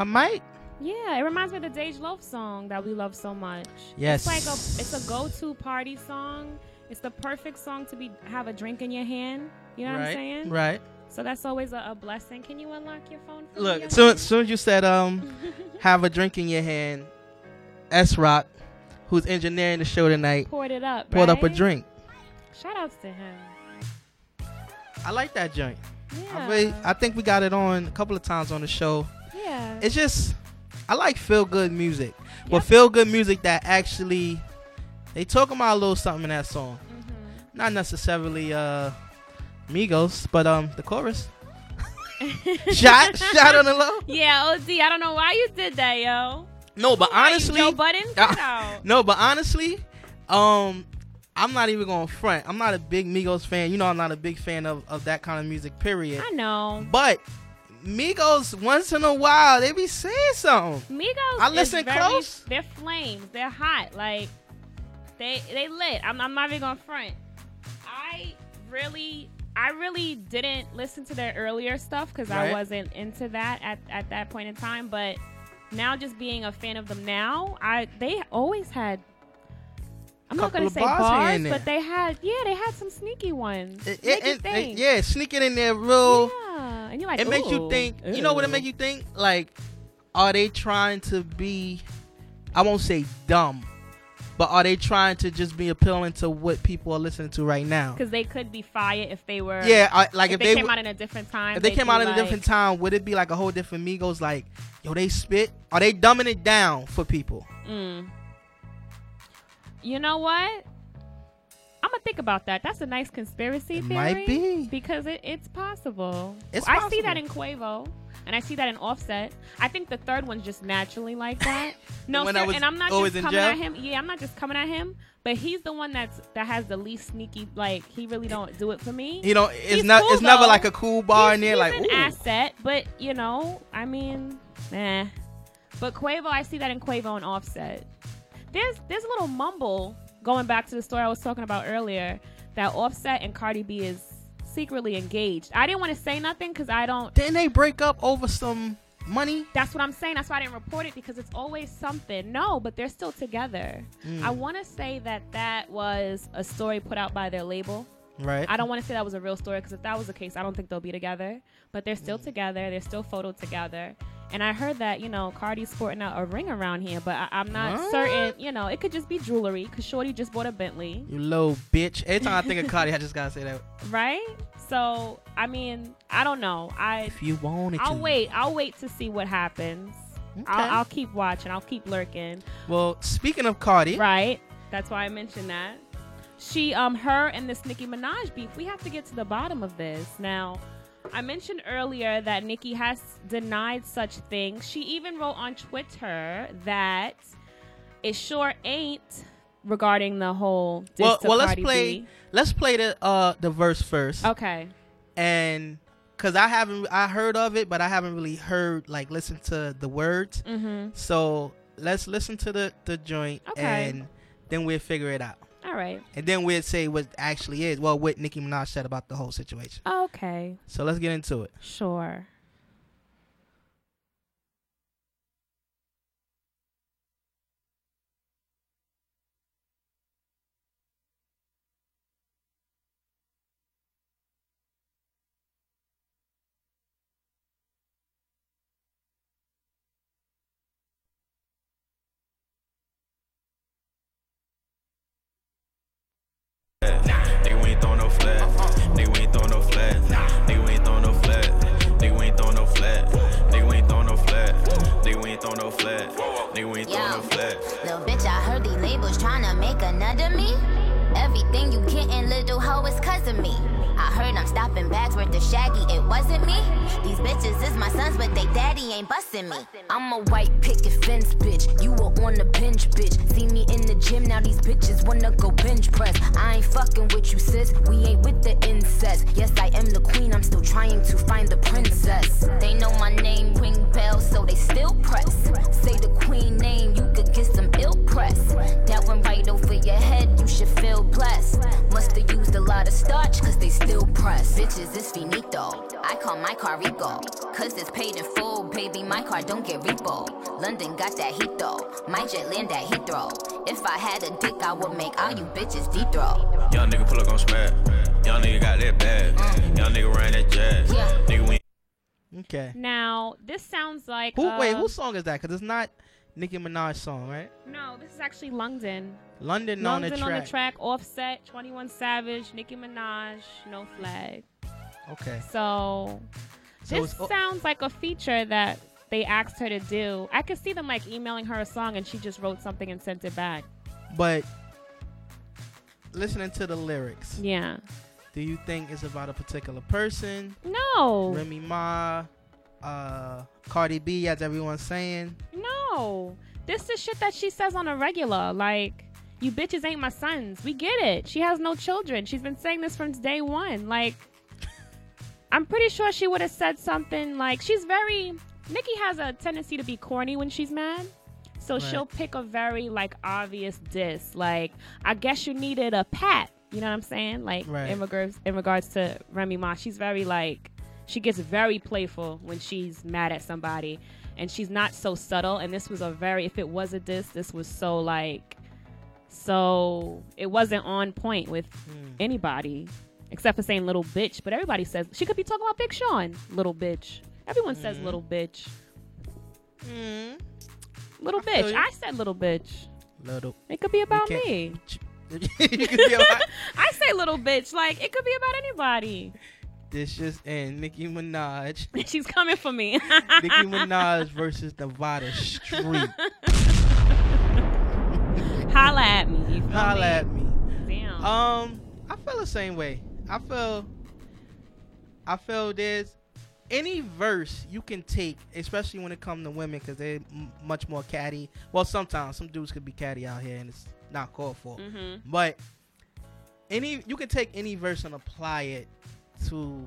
I might. Yeah, it reminds me of the Dej Loaf song that we love so much. Yes. It's like a it's a go-to party song. It's the perfect song to be have a drink in your hand. You know what I'm saying? right. So that's always a, a blessing. Can you unlock your phone for Look, me? as soon, as soon as you said um, have a drink in your hand, S Rock, who's engineering the show tonight, Poured it up, poured up a drink. Shout outs to him. I like that joint. I, Yeah. really, I think we got it on a couple of times on the show. Yeah. It's just I like feel good music, but feel good music that actually they talking about a little something in that song. Mm-hmm. Not necessarily uh Migos, but um the chorus. shot, shot on the low. Yeah, OZ. I don't know why you did that, yo. No, but honestly, Budden? Get out. no, but honestly, um, I'm not even going front. I'm not a big Migos fan. You know, I'm not a big fan of, of that kind of music. Period. I know. But Migos, once in a while, they be saying something. Migos. I is listen very- close. They're flames. They're hot. Like they they lit. I'm, I'm not even gonna front. I really I really didn't listen to their earlier stuff because I wasn't into that at, at that point in time. But now, just being a fan of them now, I they always had. I'm not gonna say bars bars, but they had yeah they had some sneaky ones. It- Make you it- it- yeah, sneaking in there real. Yeah, and you're like, it makes you "Ooh, think. You know what it makes you think? Like, are they trying to be? I won't say dumb, but are they trying to just be appealing to what people are listening to right now? Because they could be fired if they were. Yeah, I- like if, if they, they came w- out in a different time. If they came out in a different time, would it be like a whole different Migos? Like, yo, they spit? Are they dumbing it down for people? Mm. You know what? I'm gonna think about that. That's a nice conspiracy It theory. might be. because it, it's possible. It's I see that in Quavo, and I see that in Offset. I think the third one's just naturally like that. No, sir, and I'm not just coming at him. Yeah, I'm not just coming at him, but he's the one that's that has the least sneaky. Like he really don't do it for me. You know, it's He's not. cool, it's never like a cool bar he's, in there. Like, an ooh. asset, but you know, I mean, nah. But Quavo, I see that in Quavo and Offset. There's there's a little mumble going back to the story I was talking about earlier that Offset and Cardi B is secretly engaged. I didn't want to say nothing because I don't. Didn't they break up over some money? That's what I'm saying. That's why I didn't report it because it's always something. No, but they're still together. Mm. I want to say that that was a story put out by their label. Right. I don't want to say that was a real story because if that was the case, I don't think they'll be together. But they're still together. They're still photoed together. And I heard that you know Cardi's sporting out a ring around here, but I, I'm not What? certain. You know, it could just be jewelry because Shorty just bought a Bentley, You little bitch. Every time I think of Cardi, I just gotta say that. right? So I mean, I don't know. I If you want it I'll to. wait. I'll wait to see what happens. Okay. I'll, I'll keep watching. I'll keep lurking. Well, speaking of Cardi, Right. That's why I mentioned that. She, um, her and this Nicki Minaj beef. We have to get to the bottom of this. Now, I mentioned earlier that Nicki has denied such things. She even wrote on Twitter that it sure ain't regarding the whole. Well, well, let's play. B. Let's play the uh the verse first. Okay. And because I haven't, I heard of it, but I haven't really heard like listen to the words. Mhm. So let's listen to the the joint, Okay. and then we'll figure it out. All right. And then we'll say what actually is. Well, what Nicki Minaj said about the whole situation. Okay. So let's get into it. Sure. Nigga, we ain't throwing no flag. Little bitch, I heard these labels tryna make another me. Everything you gettin', little hoe, is cause of me. I heard I'm stopping bags worth of shaggy, it wasn't me. These bitches is my sons, but they daddy ain't bustin' me. I'm a white picket fence bitch, you were on the bench bitch. See me in the gym, now these bitches wanna go bench press. I ain't fucking with you, sis, we ain't with the incest. Yes, I am the queen, I'm still trying to find the princess. They know my name, ring bells, so they still press. Say the queen name, you could get some ill press. That went right over your head, you should feel blessed. Must've used a lot of starch, cause they still press. Bitches, it's finito. I call my car Rico. Cause it's paid in full, baby. My car don't get repo. London got that heat though. My jet land at Heathrow. If I had a dick, I would make all you bitches deep throw. Young nigga pull up on smack. Young nigga got that bag. Young nigga ran that jazz. Yeah. Nigga, we Okay. Now, this sounds like. Who? uh, wait, whose song is that? Because it's not. Nicki Minaj song, right? No, this is actually London. London on the London on the track. Offset, Twenty One Savage, Nicki Minaj, No Flag. Okay. So, So this sounds like a feature that they asked her to do. I could see them like emailing her a song and she just wrote something and sent it back. But listening to the lyrics, Yeah. do you think it's about a particular person? No. Remy Ma, uh, Cardi B, as everyone's saying. No. This is shit that she says on a regular. Like, you bitches ain't my sons. We get it. She has no children. She's been saying this from day one. Like, I'm pretty sure she would have said something like, she's very. Nicki has a tendency to be corny when she's mad. So Right. she'll pick a very, like, obvious diss. Like, I guess you needed a pat. You know what I'm saying? Like, Right. in, regards, in regards to Remy Ma, she's very, like, she gets very playful when she's mad at somebody and she's not so subtle and this was a very if it was a diss this was so like so it wasn't on point with anybody except for saying little bitch but everybody says she could be talking about big sean little bitch. Everyone says Mhm. little bitch. Mm. little I bitch. i said little bitch. Little. it could be about me. be about- i say little bitch. Like it could be about anybody. This just in. Nicki Minaj. she's coming for me. Nicki Minaj versus Nevada Street. Holla at me Holla at me. Damn. Um, I feel the same way. I feel, I feel there's any verse you can take, especially when it comes to women, because they're m- much more catty. Well, sometimes some dudes could be catty out here, and it's not called for. Mhm. But any, you can take any verse and apply it to,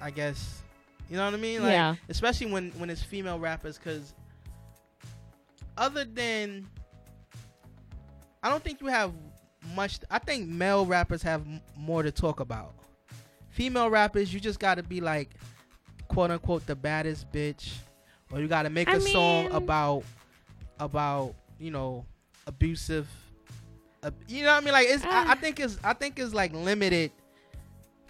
I guess, you know what I mean? Like, Yeah. Especially when when it's female rappers, because other than I don't think you have much. I think male rappers have m- more to talk about. Female rappers, you just got to be like, quote unquote, the baddest bitch, or you got to make a I song about about you know abusive. Uh, you know what I mean? Like it's. I, I think it's. I think it's like limited.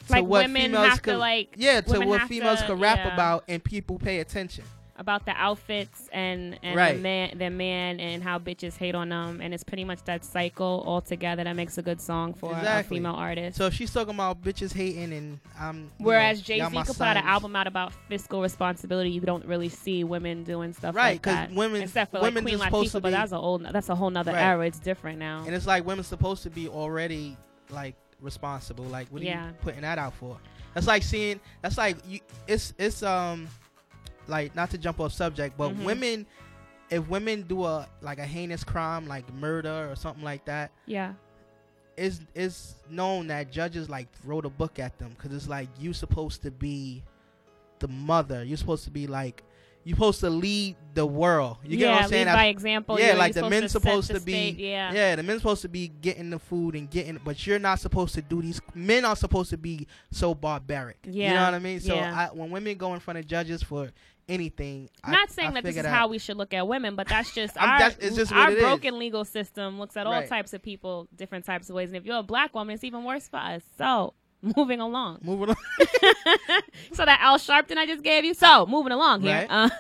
To Like, what women females could, like- yeah, to what females to- could rap yeah. about and people pay attention. About the outfits and and Right. the man their man and how bitches hate on them and it's pretty much that cycle all together that makes a good song for Exactly. a female artist. So if she's talking about bitches hating and I'm. Whereas Jay Z could put out an album out about fiscal responsibility, you don't really see women doing stuff Right, like that. women- except for women like Queen supposed to Latifah, but be- that's a old that's a whole nother Right. era. It's different now. And it's like women's supposed to be already like responsible. Like what are Yeah. you putting that out for? That's like seeing. That's like you. It's it's um, like not to jump off subject, but Mhm. women. If women do a like a heinous crime like murder or something like that, yeah. it's it's known that judges like wrote a book at them because it's like you supposed to be the mother. You're supposed to be like you're supposed to lead the world. You get what I'm saying? lead by example. Yeah, like the men's supposed to be. yeah. yeah, the men's supposed to be getting the food and getting, but you're not supposed to do these. Men are supposed to be so barbaric. Yeah, you know what I mean. So yeah. I, when women go in front of judges for anything, I- Not saying I that this is figure how we should look at women, but that's just our, that's- it's just our it is. broken legal system looks at all Right. types of people different types of ways. And if you're a black woman, it's even worse for us. So moving along. Moving on. so that Al Sharpton I just gave you. So moving along here. Right.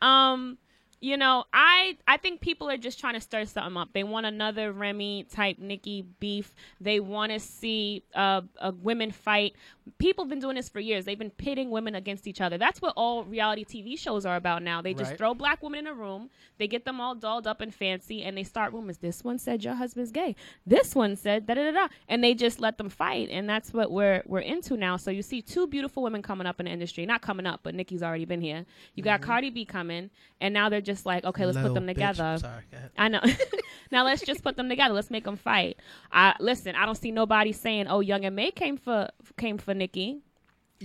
Uh, um, you know, I I think people are just trying to stir something up. They want another Remy type Nicki beef. They want to see uh, a women fight. People have been doing this for years. They've been pitting women against each other. That's what all reality TV shows are about now. They just Right. throw black women in a room. They get them all dolled up and fancy, and they start rumors. This one said your husband's gay. This one said da da da da, and they just let them fight. And that's what we're we're into now. So you see two beautiful women coming up in the industry. Not coming up, but Nicki's already been here. You got Cardi B coming, and now they're just like, okay, let's put them together. Sorry. I know. now let's just put them together. Let's make them fight. I listen. I don't see nobody saying, "Oh, Young M.A came for came for Nicki."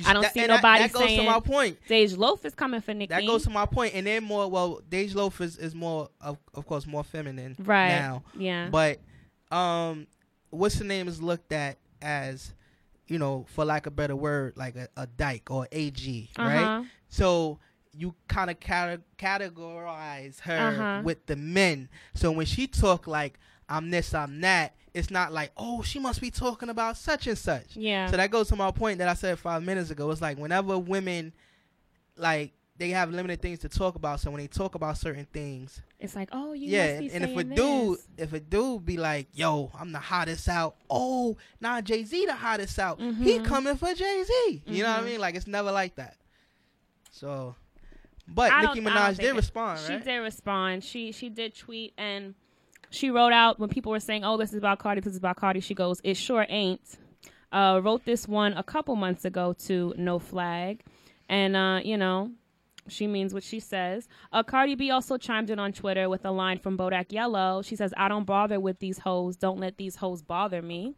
I don't That- see nobody that goes to saying my point. Dej Loaf is coming for Nicki. That goes to my point, and they're more well. Dej Loaf is, is more of of course more feminine Right, now. yeah. But um, what's the name is looked at as, you know, for lack of a better word, like a, a dyke or AG, Uh-huh. right? So you kind of cate- categorize her Uh-huh. with the men. So when she talk like I'm this, I'm that. It's not like, oh, she must be talking about such and such. Yeah. So that goes to my point that I said five minutes ago. It's like whenever women like they have limited things to talk about. So when they talk about certain things, It's like, oh, you yeah, must be and if a dude, this. if a dude be like, "Yo, I'm the hottest out," oh, nah, Jay Z the hottest out. He Mhm. coming for Jay Z. You know what I Mhm. mean? Like it's never like that. So, but I Nicki don't- I don't Minaj did respond, She right? did respond. She she did tweet and she wrote out when people were saying, "Oh, this is about Cardi. This is about Cardi." She goes, "It sure ain't." Uh, wrote this one a couple months ago to No Flag, and uh, you know, she means what she says. Uh, Cardi B also chimed in on Twitter with a line from Bodak Yellow. She says, "I don't bother with these hoes. Don't let these hoes bother me."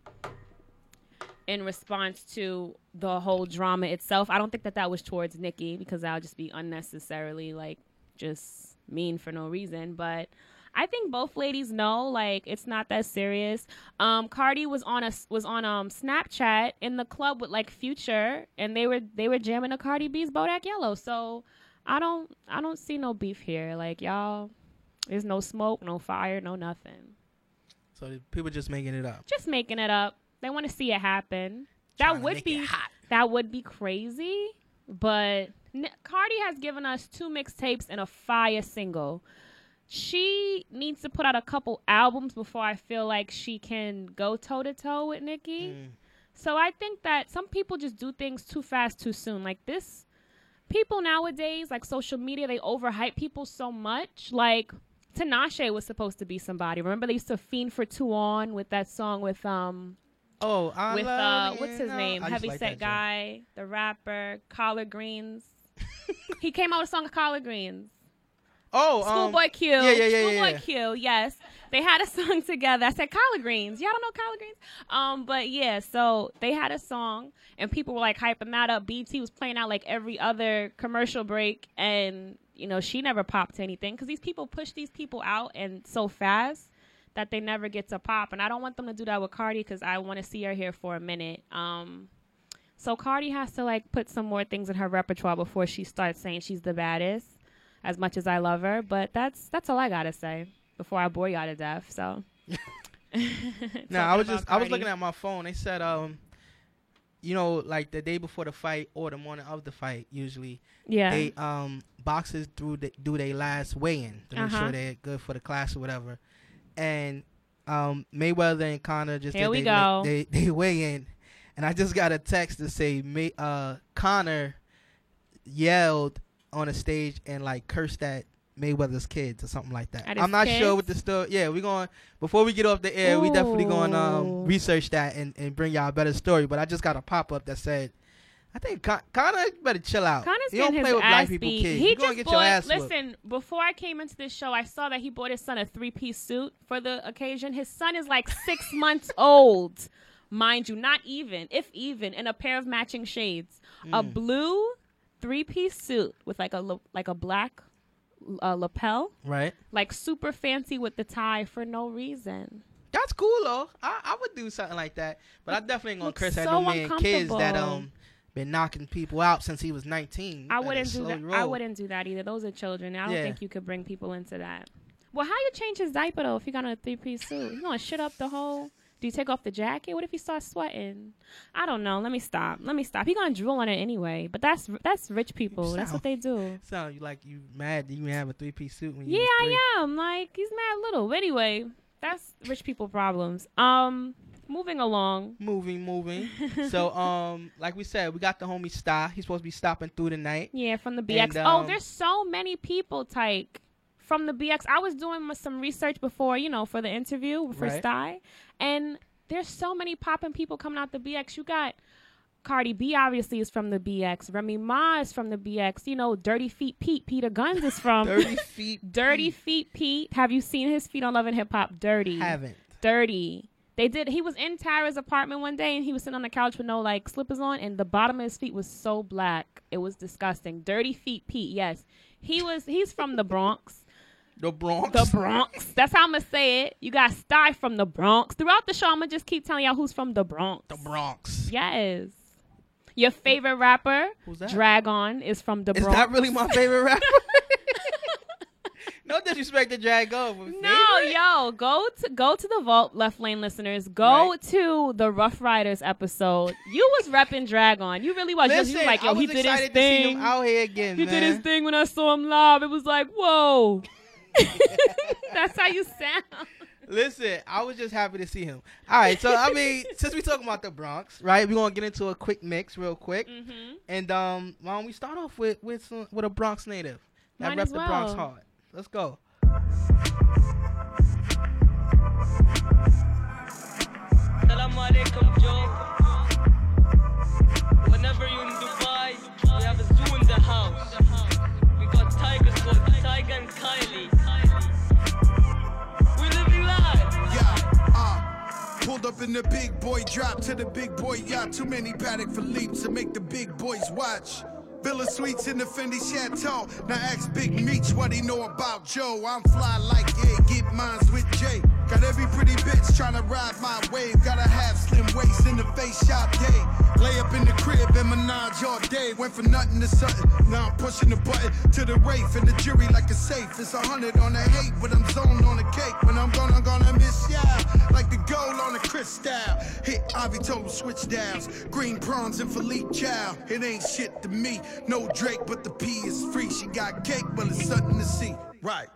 In response to the whole drama itself. I don't think that that was towards Nicki because that would just be unnecessarily like just mean for no reason. But I think both ladies know like it's not that serious. Um, Cardi was on a was on um Snapchat in the club with like Future, and they were they were jamming to Cardi B's Bodak Yellow. So I don't I don't see no beef here. Like y'all, there's no smoke, no fire, no nothing. So people just making it up. Just making it up. They want to see it happen. That would be that would be crazy. But Cardi has given us two mixtapes and a fire single. She needs to put out a couple albums before I feel like she can go toe to toe with Nicki. So I think that some people just do things too fast, too soon. Like this, people nowadays, like social media, they overhype people so much. Like Tinashe was supposed to be somebody. Remember they used to fiend for two on with that song with um Oh, I with uh what's his name? I used to Heavy like set that joint. guy, the rapper, collard greens. he came out with a song collard greens. Oh, um, Schoolboy Q. Yeah, yeah, yeah, Schoolboy yeah. Q. Yes, they had a song together. I said collard greens. Y'all don't know collard greens. Um, but yeah, so they had a song, and people were like hyping that up. BT was playing out like every other commercial break, and you know she never popped to anything because these people push these people out and so fast that they never get to pop. And I don't want them to do that with Cardi because I want to see her here for a minute. Um, so Cardi has to like put some more things in her repertoire before she starts saying she's the baddest. As much as I love her, but that's that's all I gotta say before I bore y'all to death. So. No, I was just I was looking at my phone. They said um you know, like the day before the fight or the morning of the fight, usually, Yeah. they um boxers through the, do they last weigh-in to make Uh-huh. sure they're good for the class or whatever. And um Mayweather and Conor just Here did we they, go. they they weigh in, and I just got a text to say May uh Conor yelled on a stage and like cursed at Mayweather's kids or something like that. I'm not sure kids? what the story. Yeah, we going before we get off the air. We definitely going to um, research that and, and bring y'all a better story. But I just got a pop up that said, I think Con- Conor better chill out. Conor's you don't play his with black ass people beat. kids. He you just get bought, your ass listen. Before I came into this show, I saw that he bought his son a three-piece suit for the occasion. His son is like six months old, mind you, not even, if even, and a pair of matching shades, a Mm. blue three-piece suit with like a like a black uh, lapel, Right. like super fancy with the tie for no reason. That's cool though. I, I would do something like that, but I definitely ain't gonna curse at so no man kids that um been knocking people out since he was 19. I wouldn't do that. I wouldn't do that either. Those are children. I don't Yeah. think you could bring people into that. Well, how you change his diaper though if he got on a three piece suit? You gonna shit up the whole? Do you take off the jacket? What if he starts sweating? I don't know. Let me stop. Let me stop. He gonna drool on it anyway. But that's that's rich people. That's what they do. Sound you like you mad that you have a three piece suit when you Yeah. I am. Like he's mad little. But anyway, that's rich people problems. Um, moving along. Moving, moving. so um, like we said, we got the homie Star. He's supposed to be stopping through tonight. Yeah, from the BX. And, oh, um, there's so many people, Tyke, from the BX. I was doing some research before, you know, for the interview for Right. Stye, and there's so many popping people coming out the BX. You got Cardi B, obviously, is from the BX. Remy Ma is from the BX. You know, Dirty Feet Pete, Peter Gunz is from Dirty Feet Dirty Feet Pete. Have you seen his feet on Love and Hip Hop? Dirty. Haven't. Dirty. They did. He was in Tara's apartment one day, and he was sitting on the couch with no like slippers on, and the bottom of his feet was so black, it was disgusting. Dirty feet, Pete. Yes, he was. He's from the Bronx. The Bronx. The Bronx. That's how I'm gonna say it. You got Stye from the Bronx. Throughout the show, I'm gonna just keep telling y'all who's from the Bronx. The Bronx. Yes. Your favorite rapper, Who's that? Drag-On, is from the Bronx. Is that really my favorite rapper? no disrespect to Drago. but No, yo, go to go to the vault, left lane listeners. Go to the Ruff Ryders episode. You was repping Drag-On. You really was. You was like, yo, he did his excited to see thing. out here again, he man. did his thing when I saw him live. It was like, whoa. That's how you sound. Listen, I was just happy to see him. All right, so I mean, since we talking about the Bronx, right? We're gonna get into a quick mix, real quick, Mm-hmm. and um, why don't we start off with with some, with a Bronx native that Might rep as the Bronx hard. Let's go. Salam alaikum, Joe. Whenever you're in Dubai, we have a zoo in the house. We got tigers called Tiger and Kylie. We living life. Yeah, uh, pulled up in the big boy drop to the big boy yacht. Too many paddock for leaps to make the big boys watch. Villa Suites in the Fendi Chateau. Now ask Big Meech what he know about Joe. I'm fly like yeah, get mines with Jay. Got every pretty bitch tryna ride my wave. Gotta have slim waist in the face shop day. Lay up in the crib and menage all day. Went for nothing to something. Now I'm pushing the button to the Wraith and the jury like a safe. It's a hundred on the hate, but I'm zoned on the cake. When I'm gone, I'm gonna miss ya. Like the gold on the crystal. Hit Ivy total switch downs. Green prawns and Philippe Chow. It ain't shit to me. No Drake, but the P is free. She got cake, but it's something to see. Right.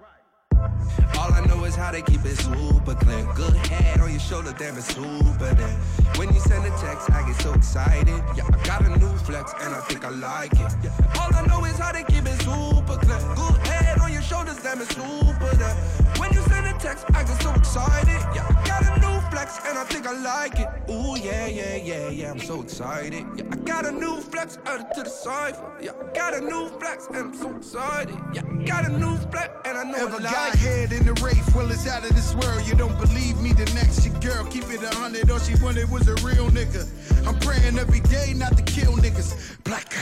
All I know is how they keep it super clean. Good head on your shoulder, damn it's super there. When you send a text, I get so excited. Yeah, I got a new flex and I think I like it. Yeah. All I know is how they keep it super clean. Good head on your shoulders, damn it's super there. When you send a text, I get so excited. Yeah, I got a new flex and I think I like it. Ooh yeah, yeah, yeah, yeah, I'm so excited. Yeah, I got a new flex added to the cipher. Yeah, I got a new flex and I'm so excited. Yeah, I got a new flex and I know Ever I got like it. head in the Wraith, well, it's out of this world. You don't believe me, the next your girl. Keep it a hundred, all she wanted was a real nigga. I'm praying every day not to kill niggas. Black.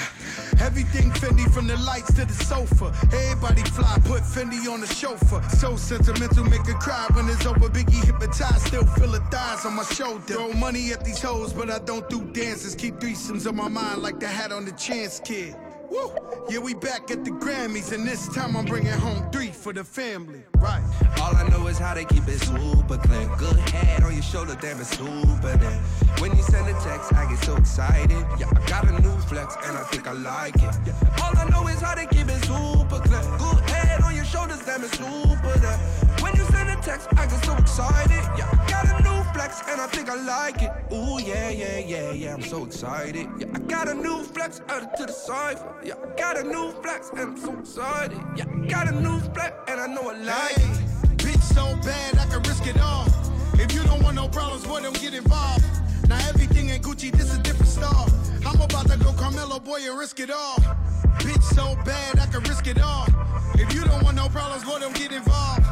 Everything Fendi from the lights to the sofa. Everybody fly, put Fendi on the chauffeur. So sentimental, make her cry when it's over. Biggie hypnotized, still feel her thighs on my shoulder. Throw money at these hoes, but I don't do dances. Keep threesomes on my mind like the hat on the chance kid. Woo! Yeah, we back at the Grammys, and this time I'm bringing home three for the family. Right. All I know is how they keep it super clean. Good head on your shoulder, damn it's super there. When you send a text, I get so excited. Yeah, I got a new flex and I think I like it. Yeah. All I know is how they keep it super clean. Good head on your shoulders, damn it's super there. When you text, I get so excited. Yeah, got a new flex and I think I like it. Ooh yeah, yeah, yeah, yeah, I'm so excited. Yeah, I got a new flex added to the cipher. Yeah, I got a new flex and I'm so excited. Yeah, got a new flex and I know I like it. Bitch so bad I can risk it all. If you don't want no problems, boy, don't get involved. Now everything in Gucci, this a different star. I'm about to go Carmelo, boy, and risk it all. Bitch so bad I can risk it all. If you don't want no problems, boy, don't get involved.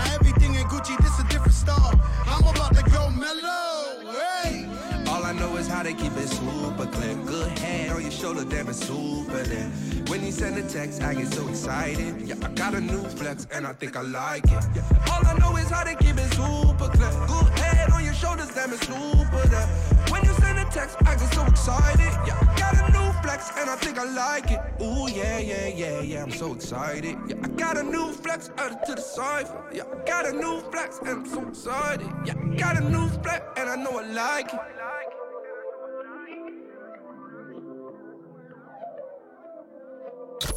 Now everything in Gucci, this a different star. I'm about to go mellow. Hey. All I know is how they keep it super clear. Good head on your shoulder, damn it's super there. When you send a text, I get so excited. Yeah, I got a new flex and I think I like it. Yeah. All I know is how they keep it super clear. Good head on your shoulders, damn it's super there. When you send a text, I get so excited. Yeah, got a new flex and I think I like it. Ooh yeah, yeah, yeah, yeah, I'm so excited. Yeah, I got a new flex to the cipher. Yeah, got a new flex and I'm so excited. Yeah, got a new flex and I know I like it.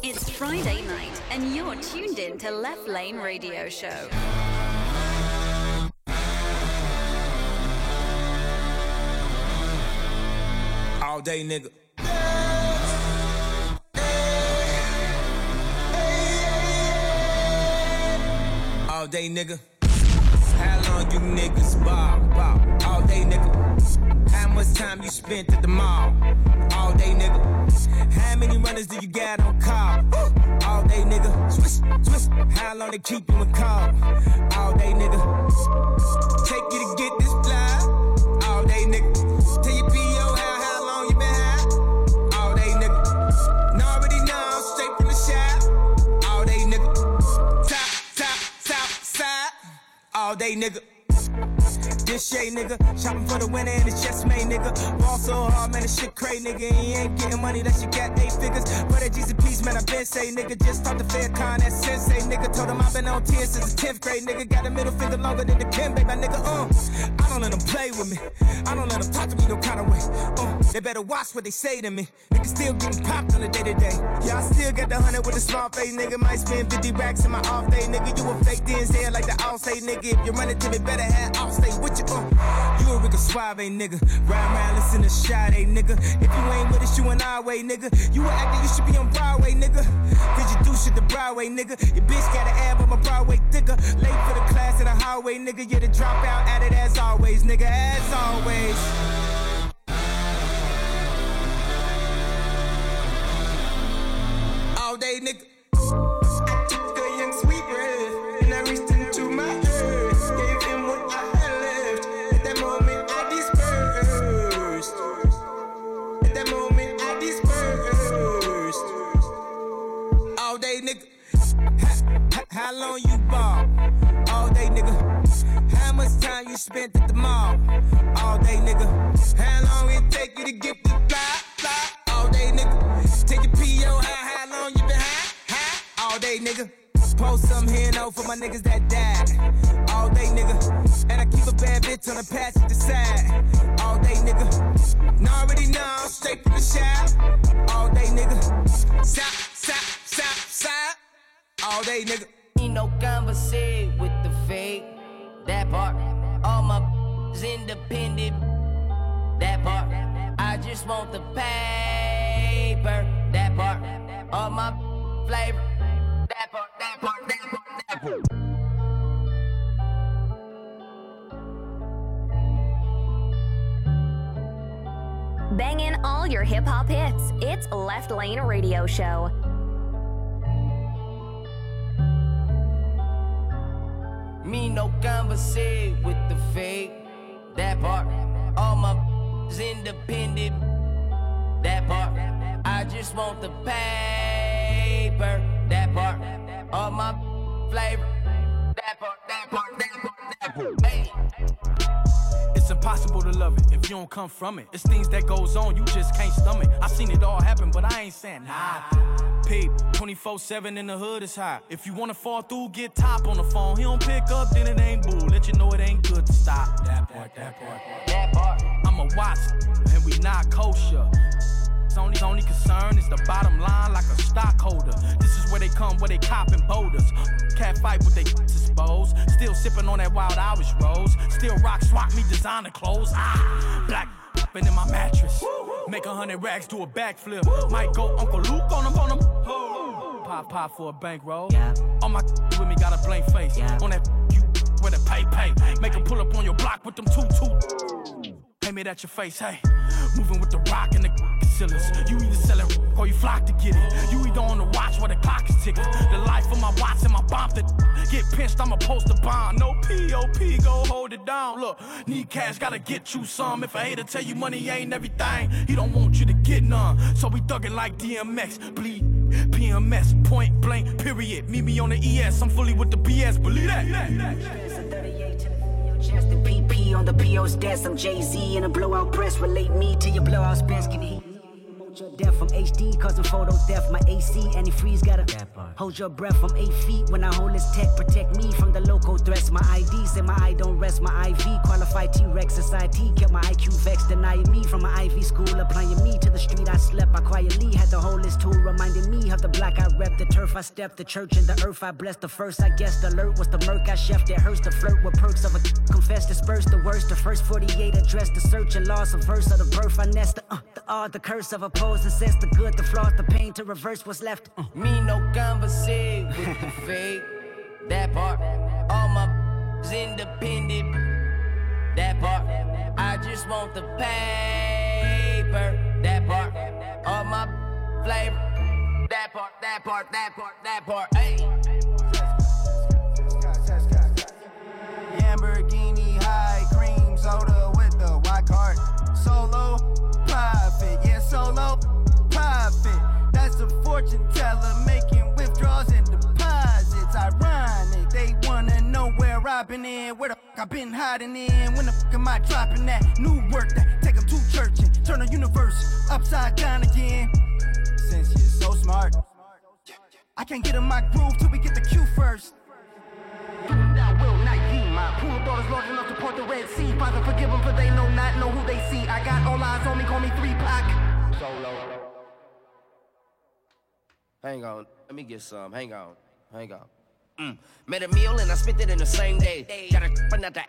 It's Friday night, and you're tuned in to Left Lane Radio Show. All day, nigga. All day, nigga. How long you niggas ball, ball? All day, nigga. How much time you spent at the mall? All day, nigga. How many runners do you got on call? All day, nigga. Swish, swish. How long they keep you in call? All day, nigga. Take you to get this All day, nigga. This shade, nigga. Shopping for the winner and it's just made, nigga. Ball so hard, man, this shit crazy, nigga. And you ain't getting money unless you got eight figures. But at Peace, man, I been say, nigga. Just talk to fair con, that sensei, nigga. Told him I've been on 10 since the 10th grade, nigga. Got a middle finger longer than the Kim, baby, nigga. Uh, I don't let them play with me. I don't let them talk to me no kind of way. Uh, they better watch what they say to me. Nigga still getting popped on the day to day. Yeah, I still got the hundred with a small face, nigga. Might spend 50 racks in my off day, nigga. You a fake Denzel like the all say, nigga. If you run it to me, better have all stay with you. You a Rick Suave, nigga. Ride around, listen to Sade, nigga. If you ain't with us, you an our way, nigga. You an actor, you should be on Broadway, nigga. Did you do shit the Broadway, nigga? Your bitch got an ab on my Broadway thicker. Late for the class in the highway, nigga. Yeah, the dropout at it as always, nigga. As always. All day, nigga. How long you ball? All day, nigga. How much time you spent at the mall? All day, nigga. How long it take you to get the fly, fly? All day, nigga. Take your PO, how, how long you been high, high? All day, nigga. Post some here and for my niggas that died. All day, nigga. And I keep a bad bitch on the passenger side. All day, nigga. And already know, I'm straight from the shower. All day, nigga. Stop, stop, stop, stop. All day, nigga. Ain't no with the fake. That part. All my independent. That part. I just want the paper. That part. All my flavor. That part, that part, that part, that part. Banging all your hip hop hits. It's Left Lane Radio Show. Me no conversation with the fake. That part. All my is independent. That part. I just want the paper. That part. All my flavor. That part, that part, that part, that part. Hey. Impossible to love it if you don't come from it. It's things that goes on, you just can't stomach. I seen it all happen, but I ain't saying nah. Peep, 24-7 in the hood is hot. If you wanna fall through, get top on the phone. He don't pick up, then it ain't boo. Let you know it ain't good to stop. That part, that part. That part. I'm a watch, and we not kosher. Only, only concern is the bottom line like a stockholder. This is where they come, where they copping boulders. Cat fight with they exposed. Still sipping on that wild Irish rose. Still rock swap me designer clothes. Ah, black in my mattress. Make a hundred racks, do a backflip. Might go Uncle Luke on them, on them. Pop, pop for a bankroll. All my with me got a blank face. On that you with a pay, pay. Make 'em pull up on your block with them two, two. Pay me that your face, hey. Moving with the rock and the You either sell it or you flock to get it. You either on the watch where the clock is ticking. The life of my watch and my bomb that get pinched, I'ma post a bond. No POP, go hold it down. Look, need cash, gotta get you some. If I a hater tell you money ain't everything, he don't want you to get none. So we thuggin' like DMX, bleed. PMS, point blank, period. Meet me on the ES, I'm fully with the BS, believe that. Chest and PP on the PO's desk. I'm Jay Z in a blowout press. Relate me to your blowout spins. Can? Hold your death from HD, causing photo theft. My AC antifreeze gotta hold your breath from eight feet. When I hold this tech, protect me from the local threats. My ID say my eye don't rest. My IV qualified T-Rex society kept my IQ vexed, denying me from my Ivy school, applying me to the street. I slept. I quietly had the whole list tool, reminding me of the block I rep, the turf I stepped, the church and the earth I blessed. The first I guess the alert was the murk I chef that hurts. The flirt with perks of a confess, disperse the worst. The first 48 address the search and loss of verse of the birth I nest. The uh, the odd, the curse of opposing sense, the good, the flaws, the pain to reverse what's left. Uh. Me no conversation with the fake. That part. All my independent. That part. I just want the paper. That part. All my flavor. That part, that part, that part, that part. Hey. Lamborghini high cream soda with the white card. Solo solo profit. That's a fortune teller making withdrawals and deposits. Ironic, they wanna know where I've been in? Where the fuck I been hiding in? When the fuck am I dropping that new work that take 'em to church and turn the universe upside down again? Since you're so smart, I can't get in my groove till we get the cue first. Thou will not ye, my pool daughters large enough to part the Red Sea. Father, forgive them for they know not know who they see. I got all eyes on me, call me three pack. Hang on. Let me get some. Hang on. Hang on. Mm. Made a meal and I spent it in the same day. Got a but not that.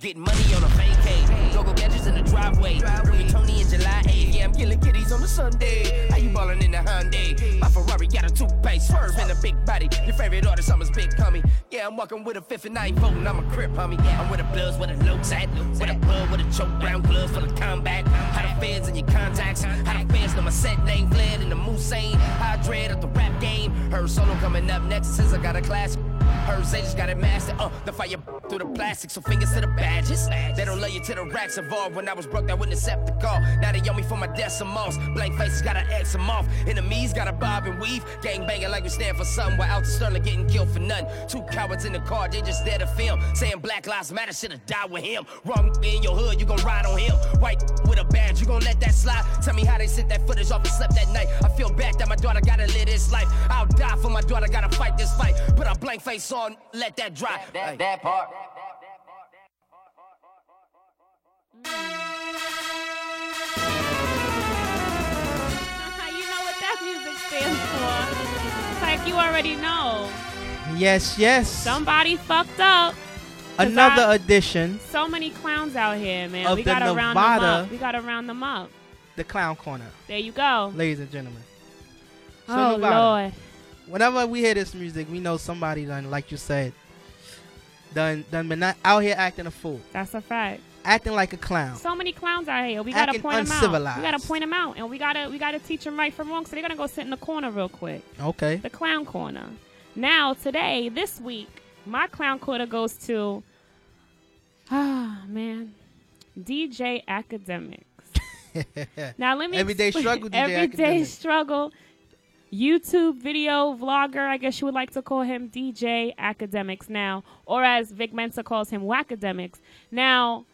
Getting money on a vacay. Go go gadgets in the driveway. Bring Tony in July 8th. Yeah, I'm killing kitties on a Sunday. How you ballin' in the Hyundai? My Ferrari got a toothpaste. Swerve in a big body. Your favorite artist, summer's big homie. Yeah, I'm walking with a fifth and nine voting. I'm a crip homie. I'm with a bloods, with a low tat. With a blood, with a choke brown gloves for the combat. How the feds in your contacts. How the feds know my set name fled in the moose ain't. How I dread of the rap game. Her solo coming up next since I got a class. Hers, they just got it mastered. Uh, the fire through the plastic, so fingers to the badges. They don't love you to the racks involved. When I was broke, I wouldn't accept the call. Now they owe me for my decimals. Blank faces gotta X them off. Enemies gotta bob and weave. Gang banging like we stand for something. While out to Sterling getting killed for nothing. Two cowards in the car, they just there to film. Saying Black Lives Matter should've died with him. Wrong in your hood, you gon' ride on him. White with a badge, you gon' let that slide. Tell me how they sent that footage off and slept that night. I feel bad that my daughter gotta live this life. I'll die for my daughter, gotta fight this fight. Put a blank face on, let that dry. That, that part. Uh-huh, you know what that music stands for. It's like you already know. Yes, yes. Somebody fucked up. 'Cause Another I- edition, So many clowns out here, man. Of we the gotta round them up. We gotta round them up. the Clown Corner, There you go. ladies and gentlemen. So oh Nevada, Lord. Whenever we hear this music, we know somebody done, like you said, done done been not out here acting a fool, That's a fact. acting like a clown. So many clowns out here. We gotta Acting point them out. We gotta point them out, and we gotta we gotta teach them right from wrong. So they're gonna go sit in the corner real quick. Okay. The clown corner. Now today, this week, my clown corner goes to. Ah man, DJ Akademiks. Now let me Everyday explain- struggle, DJ Everyday struggle. YouTube video vlogger, I guess you would like to call him DJ Akademiks now, or as Vic Mensa calls him, Wackademics. Now,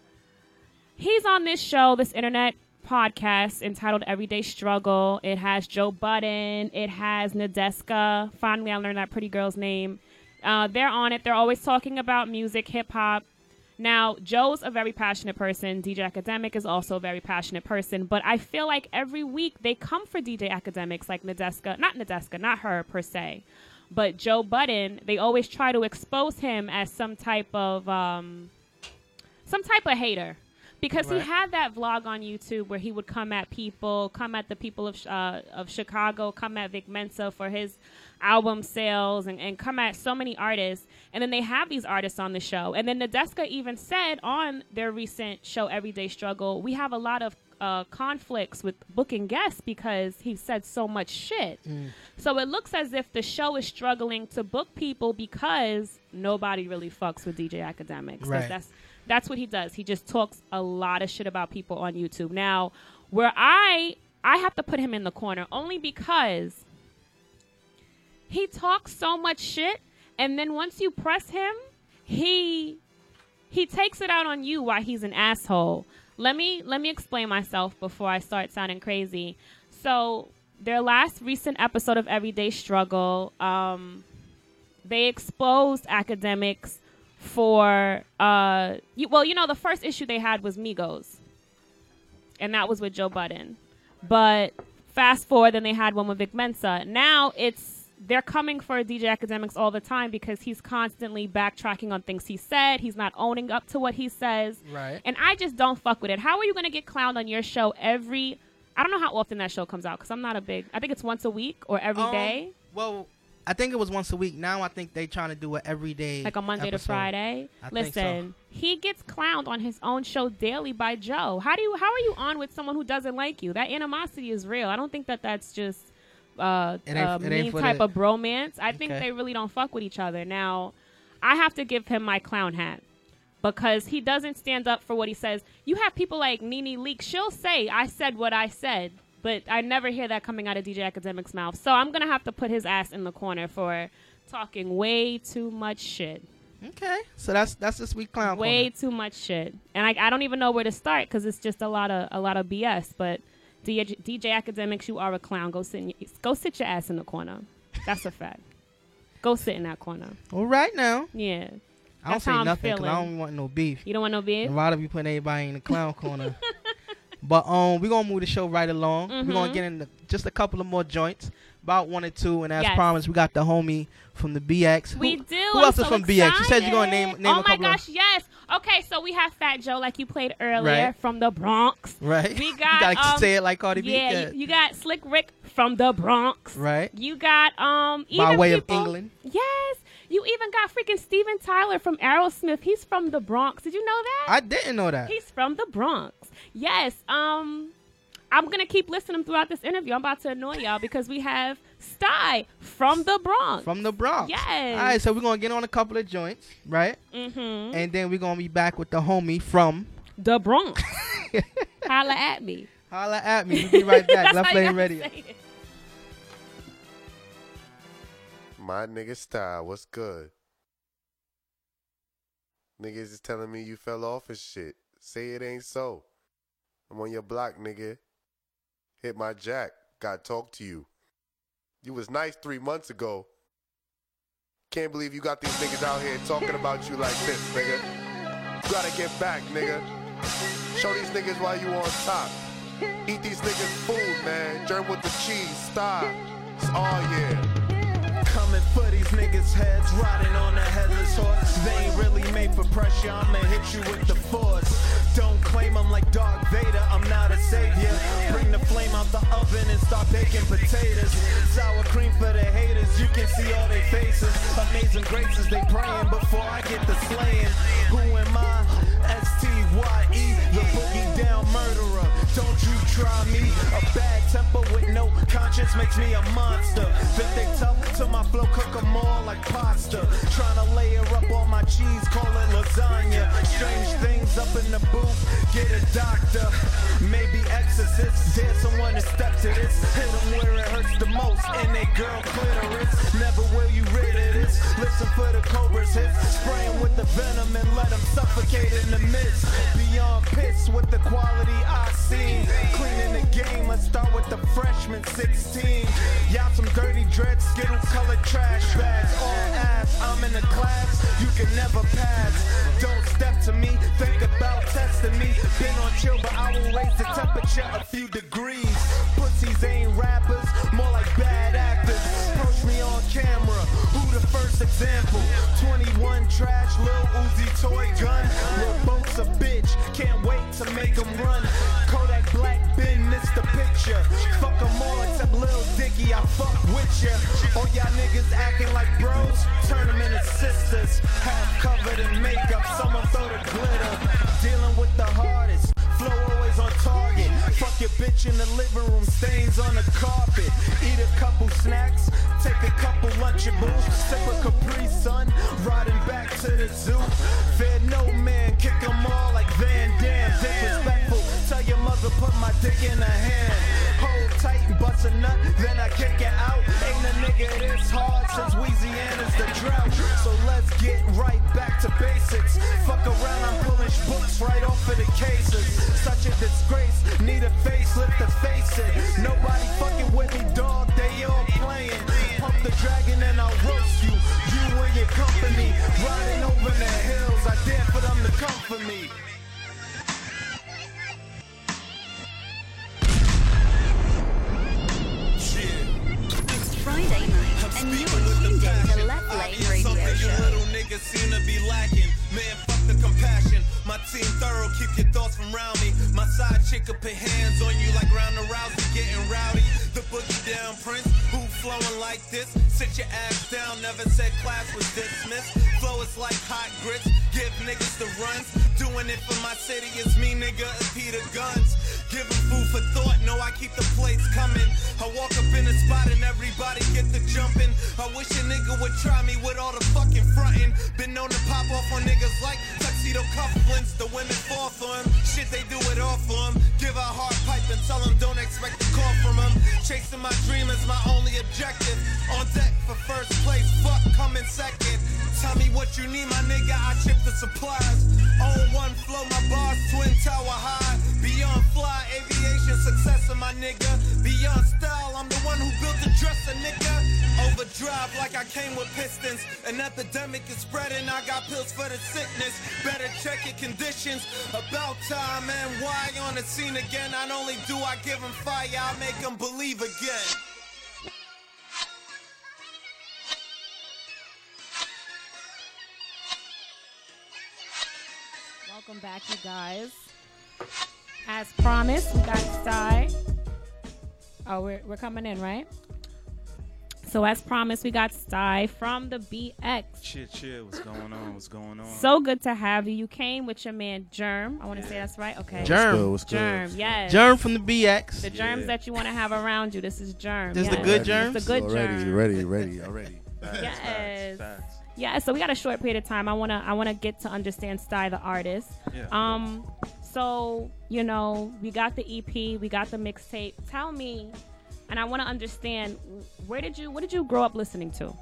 he's on this show, this internet podcast entitled Everyday Struggle. It has Joe Budden, it has Nadeska. Finally, I learned that pretty girl's name. Uh, they're on it. They're always talking about music, hip hop. Now, Joe's a very passionate person. DJ Academic is also a very passionate person. But I feel like every week they come for DJ Akademiks, like Nadeska, not Nadeska, not her per se, but Joe Budden. They always try to expose him as some type of um, some type of hater because he had that vlog on YouTube where he would come at people, come at the people of uh, of Chicago, come at Vic Mensa for his album sales, and, and come at so many artists. And then they have these artists on the show. And then Nadeska even said on their recent show, Everyday Struggle, we have a lot of uh, conflicts with booking guests because he said so much shit. So it looks as if the show is struggling to book people because nobody really fucks with DJ Akademiks. Right. That's that's what he does. He just talks a lot of shit about people on YouTube. Now, where I I have to put him in the corner only because he talks so much shit and then once you press him, he he takes it out on you why he's an asshole. Let me let me explain myself before I start sounding crazy. So their last recent episode of Everyday Struggle, um, they exposed Akademiks for uh, you, well, you know, the first issue they had was Migos, and that was with Joe Budden. But fast forward, then they had one with Vic Mensa. Now it's they're coming for DJ Akademiks all the time because he's constantly backtracking on things he said. He's not owning up to what he says. Right. And I just don't fuck with it. How are you going to get clowned on your show every? I don't know how often that show comes out because I'm not a big. I think it's once a week or every Um, day, Well, I think it was once a week. Now I think they trying to do it every day, like a Monday to. Friday. I think so. Listen, he gets clowned on his own show daily by Joe. How do you? How are you on with someone who doesn't like you? That animosity is real. I don't think that that's just uh, It ain't- a it ain't mean type the- of bromance. I think they really don't fuck with each other. Now, I have to give him my clown hat because he doesn't stand up for what he says. You have people like Nene Leak. She'll say, "I said what I said." But I never hear that coming out of DJ Akademiks' mouth. So I'm going to have to put his ass in the corner for talking way too much shit. Okay, so that's that's this week clown. Way too much shit, and I, I don't even know where to start because it's just a lot of a lot of BS. But DJ, DJ Akademiks, you are a clown. Go sit in, your- go sit your ass in the corner. That's a fact. Go sit in that corner. All right now. Yeah. I don't That's say nothing because I don't want no beef. You don't want no beef? A lot of you putting everybody in the clown corner. but um, we're gonna move the show right along. We're gonna get into just a couple of more joints, about one or two, and as Yes. promised, we got the homie from the BX. Who- We do. Who I'm else is so from BX? You said you're gonna excited. name name Oh my gosh, yes. Okay, so we have Fat Joe, like you played earlier, Right. from the Bronx. right. We got. you got. gotta um, say it like Cardi B. Yeah, Yeah. you, you got Slick Rick from the Bronx. Right. You got um even By way of England. Yes. You even got freaking Steven Tyler from Aerosmith. He's from the Bronx. Did you know that? I didn't know that. He's from the Bronx. Yes. Um, I'm gonna keep listening throughout this interview. I'm about to annoy y'all because we have Stye from the Bronx. From the Bronx. Yes. All right, so we're gonna get on a couple of joints, right? Mm-hmm. And then we're gonna be back with the homie from the Bronx. Holla at me. Holla at me. We'll be right back. That's Left how you Lane gotta Radio. My nigga style, what's good? Niggas is telling me you fell off and shit. Say it ain't so. I'm on your block, nigga. Hit my jack. Got talk to you. You was nice three months ago. Can't believe you got these niggas out here talking about you like this, nigga. You gotta get back, nigga. Show these niggas why you on top. Eat these niggas food, man. Germ with the cheese, stop. It's all yeah. For these niggas' heads, riding on a headless horse. They ain't really made for pressure, I'ma hit you with the force. Don't claim I'm like Darth Vader, I'm not a savior. Bring the flame out the oven and start baking potatoes. Sour cream for the haters, you can see all their faces. Amazing graces, they praying before I get the slaying. Who am I? S-T-Y-E, the boogie down murderer. Don't you try me. A bad temper with no conscience makes me a monster. Bet they tough to my flow, cook 'em all like pasta. Tryna layer up all my cheese, call it lasagna. Strange things up in the booth, get a doctor. Maybe exorcist, dare someone to step to this. Hit 'em where it hurts the most, and they girl clitoris. For the cobra's hits, spraying with the venom and let 'em suffocate in the mist. Beyond piss with the quality I see. Cleaning the game, let's start with the freshman 16. Y'all some dirty dread, skittle colored trash bags. All ass, I'm in the class, you can never pass. Don't step to me, think about testing me. Been on chill, but I will raise the temperature a few degrees. Example? 21 trash, Lil Uzi toy gun. Lil Boat's a bitch, can't wait to make him run. Kodak Black Ben missed the picture. Fuck 'em all except Lil Dicky, I fuck with ya. All y'all niggas acting like bros, turn 'em into sisters. Half covered in makeup, someone throw the glitter. Dealing with the hardest, bitch in the living room, stains on the carpet. Eat a couple snacks, take a couple Lunchables. Sip a Capri Sun, riding back to the zoo. Fear no man, kick 'em all like Van Damme. Disrespectful, tell your mother put my dick in her hand. Hold tight bust a nut, then I kick it out. Ain't a nigga this hard since Louisiana's the drought. So let's get right back to basics. Fuck around, I'm pulling books right off of the cases. Such a disgrace, need a facelift to face it. Nobody fucking with me, dog, they all playing. Pump the dragon and I'll roast you. You and your company, riding over the hills. I dare for them to come for me. And you're tuned in to Left Lane Radio Something you Show. little niggas seem to be lacking. Man, fuck the compassion. My team thorough, keep your thoughts from round me. My side chick will put hands on you like Ronda Rousey, getting rowdy. The boogie down prince, who flowing like this? Sit your ass down, never said class was dismissed. Flow is like hot grits, give niggas the runs. Doing it for my city, it's me, nigga, and Peter Gunz. Give 'em food for thought, no, I keep the plates coming. I walk up in the spot and everybody get the jumping. I wish a nigga would try me with all the fucking frontin'. Been known to pop off on niggas like tuxedo cufflinks. The women fall for him, shit they do it all for him. Give a hard pipe and tell him don't expect a call from him. Chasing my dream is my only objective. On deck for first place, fuck coming second. Tell me what you need, my nigga, I chip the supplies. On one flow, my bars twin tower high. Beyond fly, aviation success of my nigga. Beyond style, I'm the one who built the dresser, nigga. Overdrive like I came with pistons. An epidemic is spreading, I got pills for the sickness. Better check your conditions. About time, and why on the scene again? Not only do I give them fire, I make them believe again. Welcome back, you guys. As promised, we got Stye. Oh, we're, we're coming in, right? So, as promised, we got Stye from the BX. Cheer, cheer. What's going on? What's going on? So good to have you. You came with your man Germ. I want to say that's right. Okay. Germ. What's good? Germ. Yes. Germ from the BX. The germs that you want to have around you. This is germ. This is the yes. good It's germs? The good Already, germ. ready, ready, already. Yes. Yeah, so we got a short period of time. I wanna I wanna get to understand Stye the artist. Yeah. Um so, you know, we got the EP, we got the mixtape. Tell me and I wanna understand where did you what did you grow up listening to?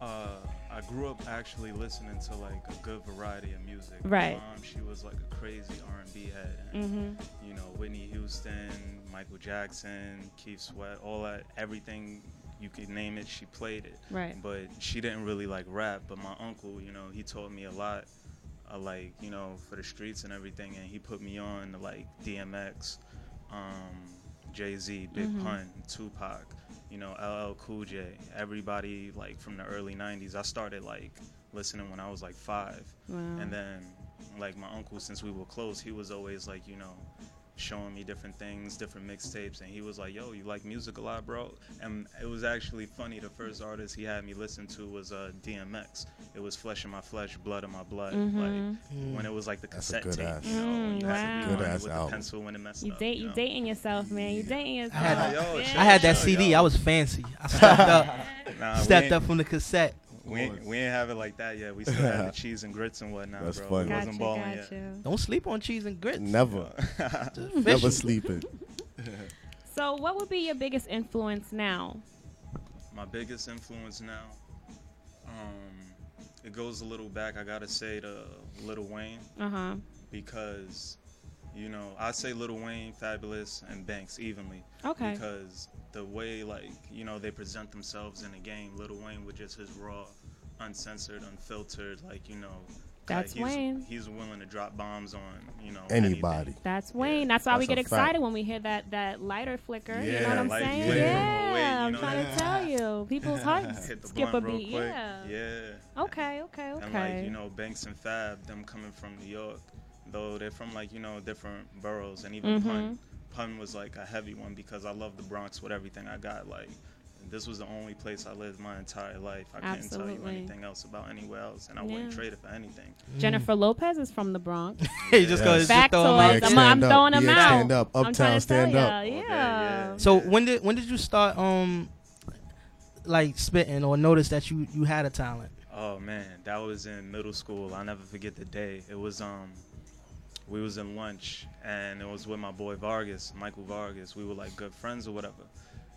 Uh, I grew up actually listening to like a good variety of music. Right. My mom, she was like a crazy R&B head. And, Mhm. You know, Whitney Houston, Michael Jackson, Keith Sweat, all that, everything you could name it, she played it. Right. But she didn't really like rap. But my uncle, you know, he taught me a lot. Uh, like you know, for the streets and everything, and he put me on to, like DMX, um, Jay Z, Big Mhm. Pun, Tupac, you know, LL Cool J, everybody like from the early '90s. I started like listening when I was like five, Wow. and then like my uncle, since we were close, he was always like, you know, showing me different things, different mixtapes, and he was like, "Yo, you like music a lot, bro?" And it was actually funny. The first artist he had me listen to was uh, DMX. It was Flesh in My Flesh, Blood in My Blood. Mhm. Like Mm. when it was like the That's a cassette good tape, ass- you know, when you Mm, had to wow. be Good ass with album. the pencil when it messed You up. date you you know? dating yourself, man. You dating I yourself. had, yo, Yeah. I had that Yo, CD. yo. I was fancy. I stepped up. Nah, stepped up from the cassette. We ain't, we ain't have it like that yet. We still had the cheese and grits and whatnot, That's bro. funny. We wasn't Gotcha, balling gotcha. yet. Don't sleep on cheese and grits. Never. Just Never fishing. sleeping. So what would be your biggest influence now? My biggest influence now, um, it goes a little back. I gotta say to Little Wayne Uh-huh. because, you know, I say Little Wayne, Fabolous, and Banks evenly. Okay. Because the way like you know they present themselves in the game, Little Wayne with just his raw, uncensored, unfiltered, like you know. That's he's, Wayne. He's willing to drop bombs on you know Anybody. That's Wayne. That's why we get excited fact. when we hear that that lighter flicker. you know what I'm light saying? flicker from Yeah, away, you I'm know trying that? to tell you, people's hearts skip a beat. Yeah. Yeah. Okay. Okay. Okay. And like, you know, Banks and Fab, them coming from New York, though they're from like, you know, different boroughs and even Mhm. Pun. Pun was like a heavy one because I love the Bronx with everything I got. Like this was the only place I lived my entire life. I couldn't tell you anything else about anywhere else and I wouldn't trade it for anything. Jennifer Lopez is from the Bronx. He just goes- just throw 'em out. Factoids. I'm, I'm Stand up. throwing them Yeah, out. stand up. Uptown, stand up. ya, Okay, Yeah. So when did when did you start um like spitting or notice that you you had a talent? Oh man, that was in middle school. I'll never forget the day. It was um we was in lunch and it was with my boy Vargas, Michael Vargas. We were like good friends or whatever.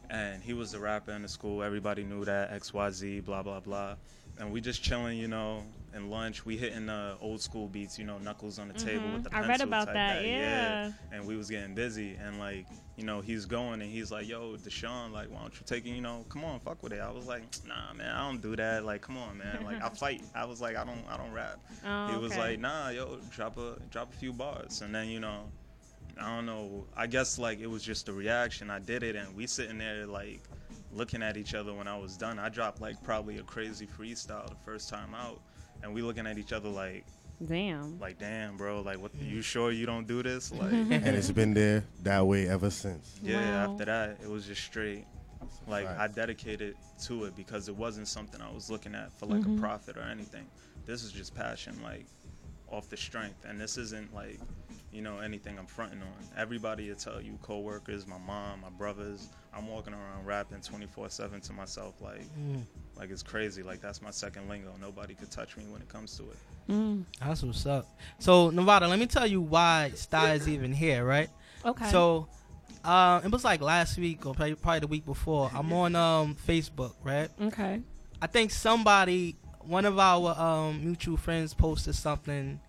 And he was the rapper in the school. Everybody knew that XYZ, blah blah blah. And we just chilling, you know, in lunch. We hitting uh, old school beats, you know, knuckles on the table Mhm. with the I pencil read about type that, yeah. And we was getting busy and like, you know, he's going and he's like, "Yo, Deshaun, like, why don't you take it? You know, come on, fuck with it." I was like, "Nah, man, I don't do that. Like, come on, man. Like, I fight." I was like, "I don't, I don't rap." Oh, he was okay. like, "Nah, yo, drop a, drop a few bars." And then, you know, I don't know. I guess like it was just a reaction. I did it, and we sitting there like looking at each other when I was done. I dropped like probably a crazy freestyle the first time out, and we looking at each other like, damn, like damn, bro, like what? You sure you don't do this? Like, and it's been there that way ever since. yeah. After that, it was just straight. Like I dedicated to it because it wasn't something I was looking at for like Mhm. a profit or anything. This is just passion, like off the strength, and this isn't like you know anything I'm fronting on. Everybody will tell you, coworkers, my mom, my brothers. I'm walking around rapping 24/7 to myself, like Mm. like it's crazy. Like that's my second lingo. Nobody could touch me when it comes to it. Mm. That's what's up. So Nevada, let me tell you why Stye is even here, right? Okay. So, uh, it was like last week or probably, probably the week before. I'm on um Facebook, right? Okay. I think somebody, one of our um mutual friends, posted something.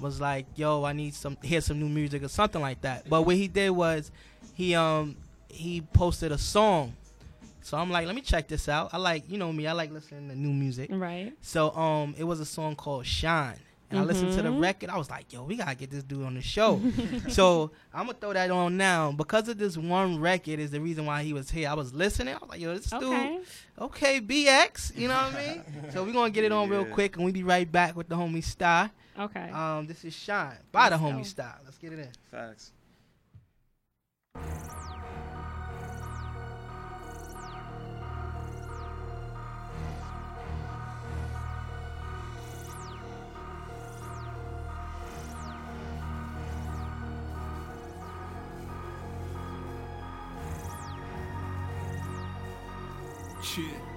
Was like, yo, I need some, hear some new music or something like that. But what he did was, he um he posted a song. So I'm like, let me check this out. I like, you know me, I like listening to new music. Right. So um, it was a song called Shine. And I listened to the Mhm. record. I was like, yo, we gotta get this dude on the show. so I'm gonna throw that on now. Because of this one record is the reason why he was here. I was listening. I was like, yo, this Okay. dude, okay, BX. You know what I mean? so we're gonna get it on real quick, and we be right back with the homie Star. Okay. Um, this is Shine by the Let's homie go. Star. Let's get it in. Facts. Shit.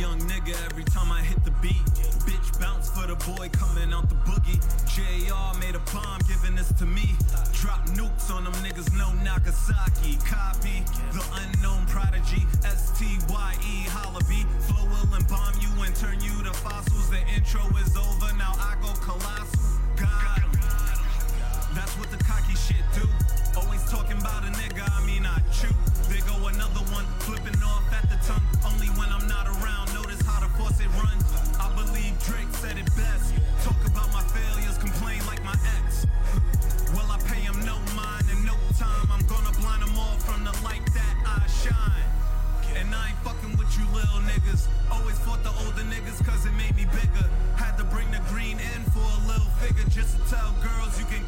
Young nigga every time I hit the beat. Bitch bounce for the boy coming out the boogie. JR made a bomb giving this to me. Drop nukes on them niggas, no Nagasaki. Copy the unknown prodigy. S T Y E Hollaby. Flow will bomb you and turn you to fossils. The intro is over, now I go colossal. God. That's what the cocky shit do. Always talking about a nigga, I mean I chew. There go another one, flipping off at the tongue. Only when I'm not around, how the runs. I believe Drake said it best. Talk about my failures, complain like my ex. Well, I pay him no mind and no time. I'm gonna blind them all from the light that I shine. And I ain't fucking with you little niggas. Always fought the older niggas cause it made me bigger. Had to bring the green in for a little figure just to tell girls you can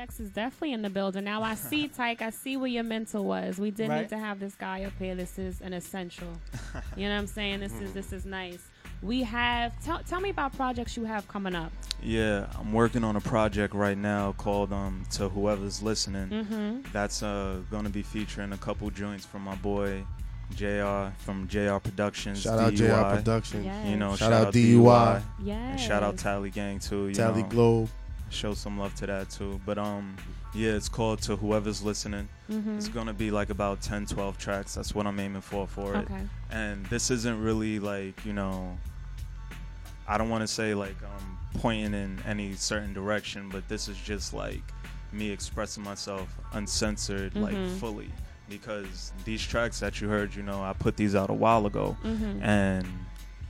BX is definitely in the building. Now I see, Tyke, I see where your mental was. We did Right. need to have this guy up here. This is an essential. you know what I'm saying? This is this is nice. We have tell tell me about projects you have coming up. Yeah, I'm working on a project right now called um to whoever's listening. Mhm. That's uh gonna be featuring a couple joints from my boy JR from JR Productions. Shout out JR DUI. Productions. You know, shout, Shout out out DUI. DUI. And shout out Tally Gang too. You Tally know. Globe. Show some love to that too. But um yeah, it's called to whoever's listening. Mhm. It's gonna be like about 10, 12 tracks. That's what I'm aiming for for it. Okay. And this isn't really like, you know, I don't want to say like I'm pointing in any certain direction, but this is just like me expressing myself uncensored, like Mhm. fully. Because these tracks that you heard, you know, I put these out a while ago, Mhm. and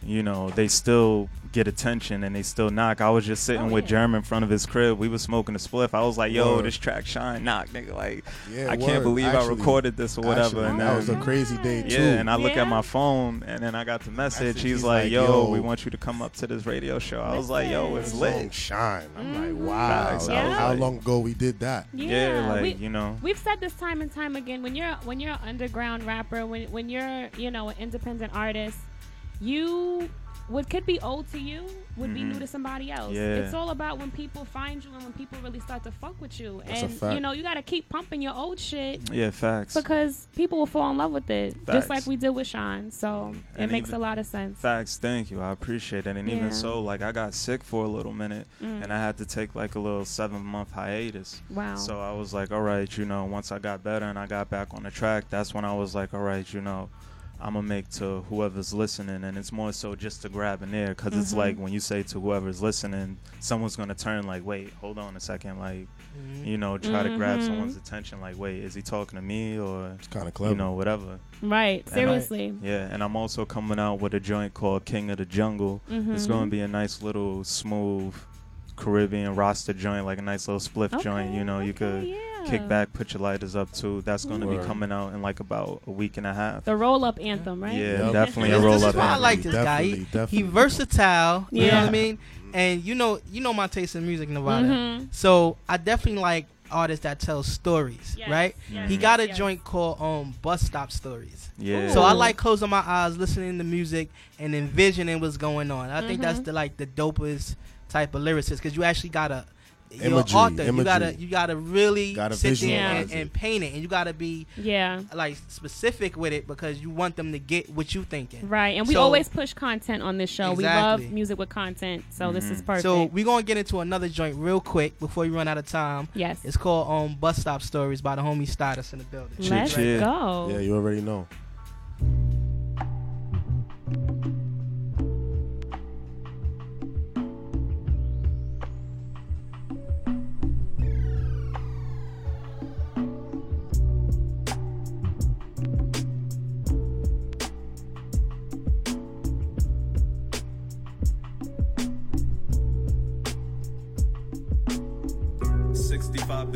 you know they still get attention and they still knock. I was just sitting Oh, with yeah. Jerm in front of his crib. We was smoking a spliff. I was like, "Yo, Word. this track shine, knock, nigga!" Like, Yeah, I can't word. believe I recorded this or whatever. actually, and that was a crazy day, too. Yeah, too. and I look Yeah. at my phone and then I got the message. Message, He's, he's like, like, "Yo, yo, we want you to come up to this radio show." I was like, "Yo, it's Song lit." shine. I'm Mm-hmm. like, wow. Facts. I That was was How long ago we did that? Yeah, like, we, you know. We've said this time and time again. When you're when you're an underground rapper, when when you're you know an independent artist, you what could be old to you would be Mhm. new to somebody else. Yeah. It's all about when people find you and when people really start to fuck with you. That's and you know you got to keep pumping your old shit. Yeah, facts. Because people will fall in love with it, Facts. just like we did with Sean. So it And makes even- a lot of sense. Facts, thank you. I appreciate it. And Yeah. even so, like I got sick for a little minute, Mm. and I had to take like a little seven month hiatus. Wow. So I was like, all right, you know, once I got better and I got back on the track, that's when I was like, all right, you know. I'm gonna make to whoever's listening, and it's more so just to grab an ear, because it's Mhm. like when you say to whoever's listening, someone's gonna turn like, wait, hold on a second, like, you know, try to grab Mhm. someone's attention, like, wait, is he talking to me or, it's kind of you know, whatever. Right, And I- seriously. yeah, and I'm also coming out with a joint called King of the Jungle. It's Mhm. going to be a nice little smooth Caribbean roster joint, like a nice little spliff joint. You know, you could kick back, put your lighters up too. That's going to be Word. coming out in like about a week and a half. The roll up anthem, right? Yeah, Yep. definitely This- a roll this up. is why I anthem. like this guy. He, Definitely, he definitely. versatile. You know Yeah. what I mean? And you know, you know my taste in music, Nevada. Mhm. So I definitely like artists that tell stories, Yes, right? yes, he got a yes. joint called um Bus Stop Stories. Yeah. So I Ooh. like closing my eyes, listening to music, and envisioning what's going on. I think that's Mhm. the like the dopest type of lyricist because you actually gotta. You're an Imagery, author. You gotta you gotta really Gotta sit there and, and paint it, and you gotta be Yeah. like specific with it because you want them to get what you thinking. Right, and we So- always push content on this show. We love music with content, so this is perfect. So we're gonna get into another joint real quick before we run out of time. Yes. It's called um Bus Stop Stories by the homie Stardust in the building. Let's Cheer, cheer. go. Yeah, you already know.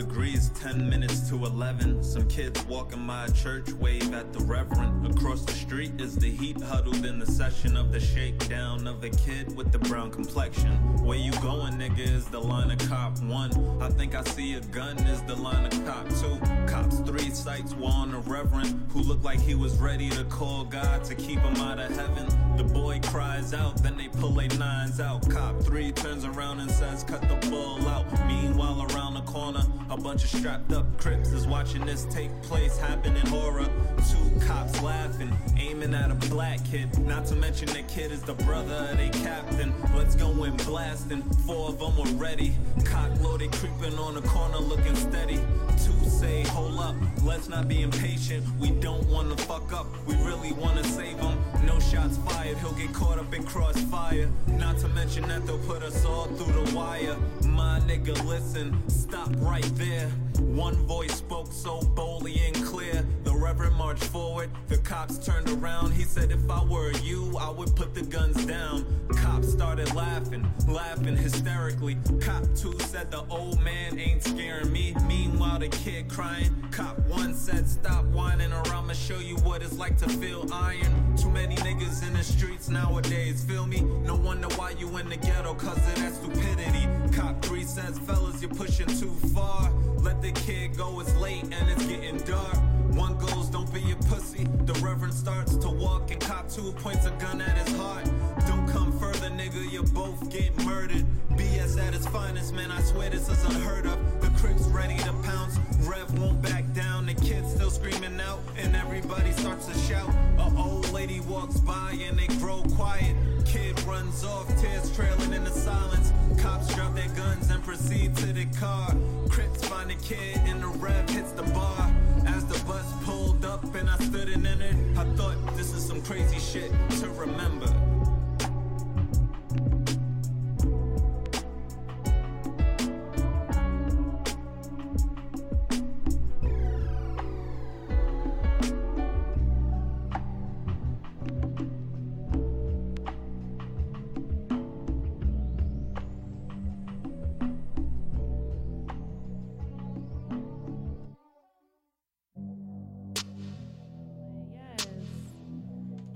Degrees, ten minutes to eleven. Some kids walking my church, wave at the reverend. Across the street is the heat huddled in the session of the shakedown of a kid with the brown complexion. Where you going, nigga? Is the line of cop one? I think I see a gun. Is the line of cop two? Cops three sights were on a reverend who looked like he was ready to call God to keep him out of heaven. The boy cries out, then they pull their nines out. Cop three turns around and says, "Cut the bull out." Meanwhile, around the corner, a bunch of strapped up crips is watching this take place, happen in horror. Two cops laughing, aiming at a black kid. Not to mention the kid is the brother of their captain. Let's go in blasting. Four of them were ready. Cock loaded, creeping on the corner, looking steady. Two say, hold up, let's not be impatient. We don't wanna fuck up, we really wanna save him. No shots fired, he'll get caught up in crossfire. Not to mention that they'll put us all through the wire. My nigga, listen, stop right there. One voice spoke so boldly and clear. The Reverend marched forward, the cops turned around. He said, If I were you, I would put the guns down. Cops started laughing, laughing hysterically. Cop two said, The old man ain't scaring me. Meanwhile, the kid crying. Cop one said, Stop whining, or I'ma show you what it's like to feel iron. Too many niggas in the streets nowadays, feel me? No wonder why you in the ghetto, cause of that stupidity. Cop three says, Fellas, you're pushing too far. Let the kid go, it's late and it's getting dark. One goes, don't be a pussy. The reverend starts to walk, and cop two points a gun at his heart. Don't come further, nigga, you both get murdered. BS at its finest, man, I swear this is unheard of. The Crips ready to pounce, Rev won't back down. The kids still screaming out, and everybody starts to shout. A old lady walks by, and they grow quiet. Kid runs off, tears trailing in the silence. Cops drop their guns and proceed to the car. Crips find the kid, and the Rev hits the bar. As the bus pulled up and I stood in it, I thought this is some crazy shit to remember.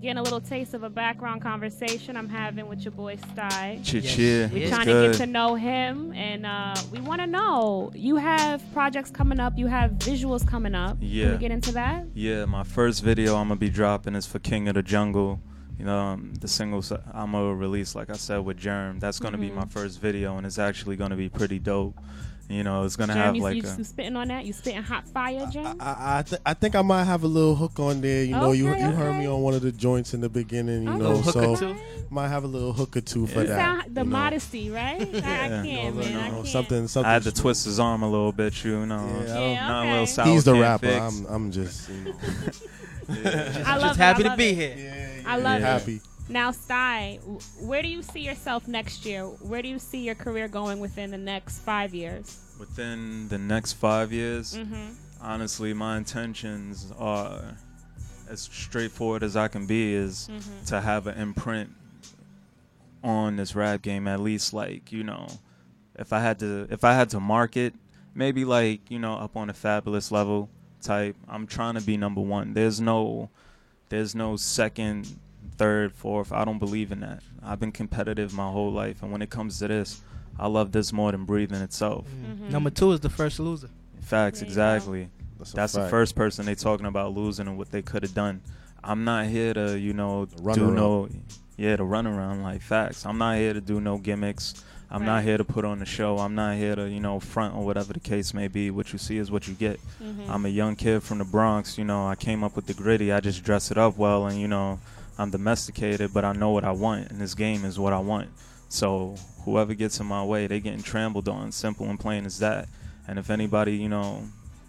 Getting a little taste of a background conversation I'm having with your boy Stye. Cheer, cheer. We're trying good. to get to know him, and uh, we want to know. You have projects coming up. You have visuals coming up. Can we get into that? Yeah, my first video I'm gonna be dropping is for King of the Jungle. You know, um, the singles I'm gonna release, like I said, with Jerm. That's gonna be Mhm. my first video, and it's actually gonna be pretty dope. You know, it's gonna Jerm, have like you, a you spitting on that? You spitting hot fire, Jerm? I I, th- I think I might have a little hook on there. You know, you Okay, you heard okay. me on one of the joints in the beginning. You Okay. know, hook or so two? might have a little hook or two for You that. sound the you know. modesty, right? I, I Yeah. can't, man. I can't. something something. I had to twist his arm a little bit, you know. Yeah, I don't- Yeah, Not a okay. little sour He's the can't rapper. fix. I'm I'm just. You know. I love just it, happy I to be it. here. I love it. Happy. Now, Stye, where do you see yourself next year? Where do you see your career going within the next five years? Within the next five years, Mhm. honestly, my intentions are as straightforward as I can be. Is Mhm. to have an imprint on this rap game. At least, like you know, if I had to, if I had to market, maybe like you know, up on a Fabolous level type. I'm trying to be number one. There's no, there's no second, third, fourth. I don't believe in that. I've been competitive my whole life, and when it comes to this, I love this more than breathing itself. Mm-hmm. Number two is the first loser. Facts, exactly. That's That's, a the first person they talking about losing and what they could have done. I'm not here to, you know, run do around. no, yeah, to run around like facts. I'm not here to do no gimmicks. I'm not here to put on the show. I'm not here to, you know, front or whatever the case may be. What you see is what you get. Mhm. I'm a young kid from the Bronx. You know, I came up with the gritty. I just dress it up well, and you know, I'm domesticated, but I know what I want, and this game is what I want. So whoever gets in my way, they getting trampled on. Simple and plain as that. And if anybody, you know,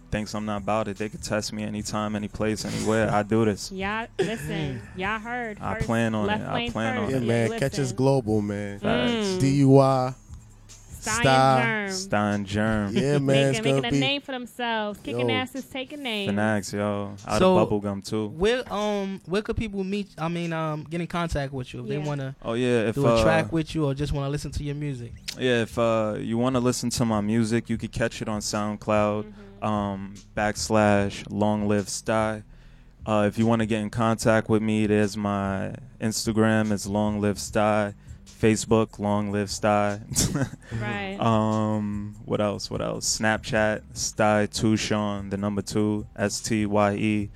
thinks I'm not about it, they could test me anytime, any place, anywhere. I do this. Y'all, listen, y'all heard. I plan on it. I lane plan on first. Yeah, it. man. Listen. Catch us global, man. Mm. DUI. Stein Stye. Jerm. Stein Jerm. Yeah, man. Making, It's making a be. name for themselves, kicking Yo. asses, taking names. Finax, yo. Out So- of bubblegum too. Where um where could people meet? I mean um get in contact with you if Yeah. they want to Oh yeah, if do a uh, track with you or just want to listen to your music. Yeah, if uh, you want to listen to my music, you could catch it on SoundCloud, um, backslash Long Live Stye. Uh, if you want to get in contact with me, there's my Instagram. It's Long Live Stye. Facebook, Long Live Stye. Right. Um, what else? What else? Snapchat, Stye Two Sean, the number two, S T Y E,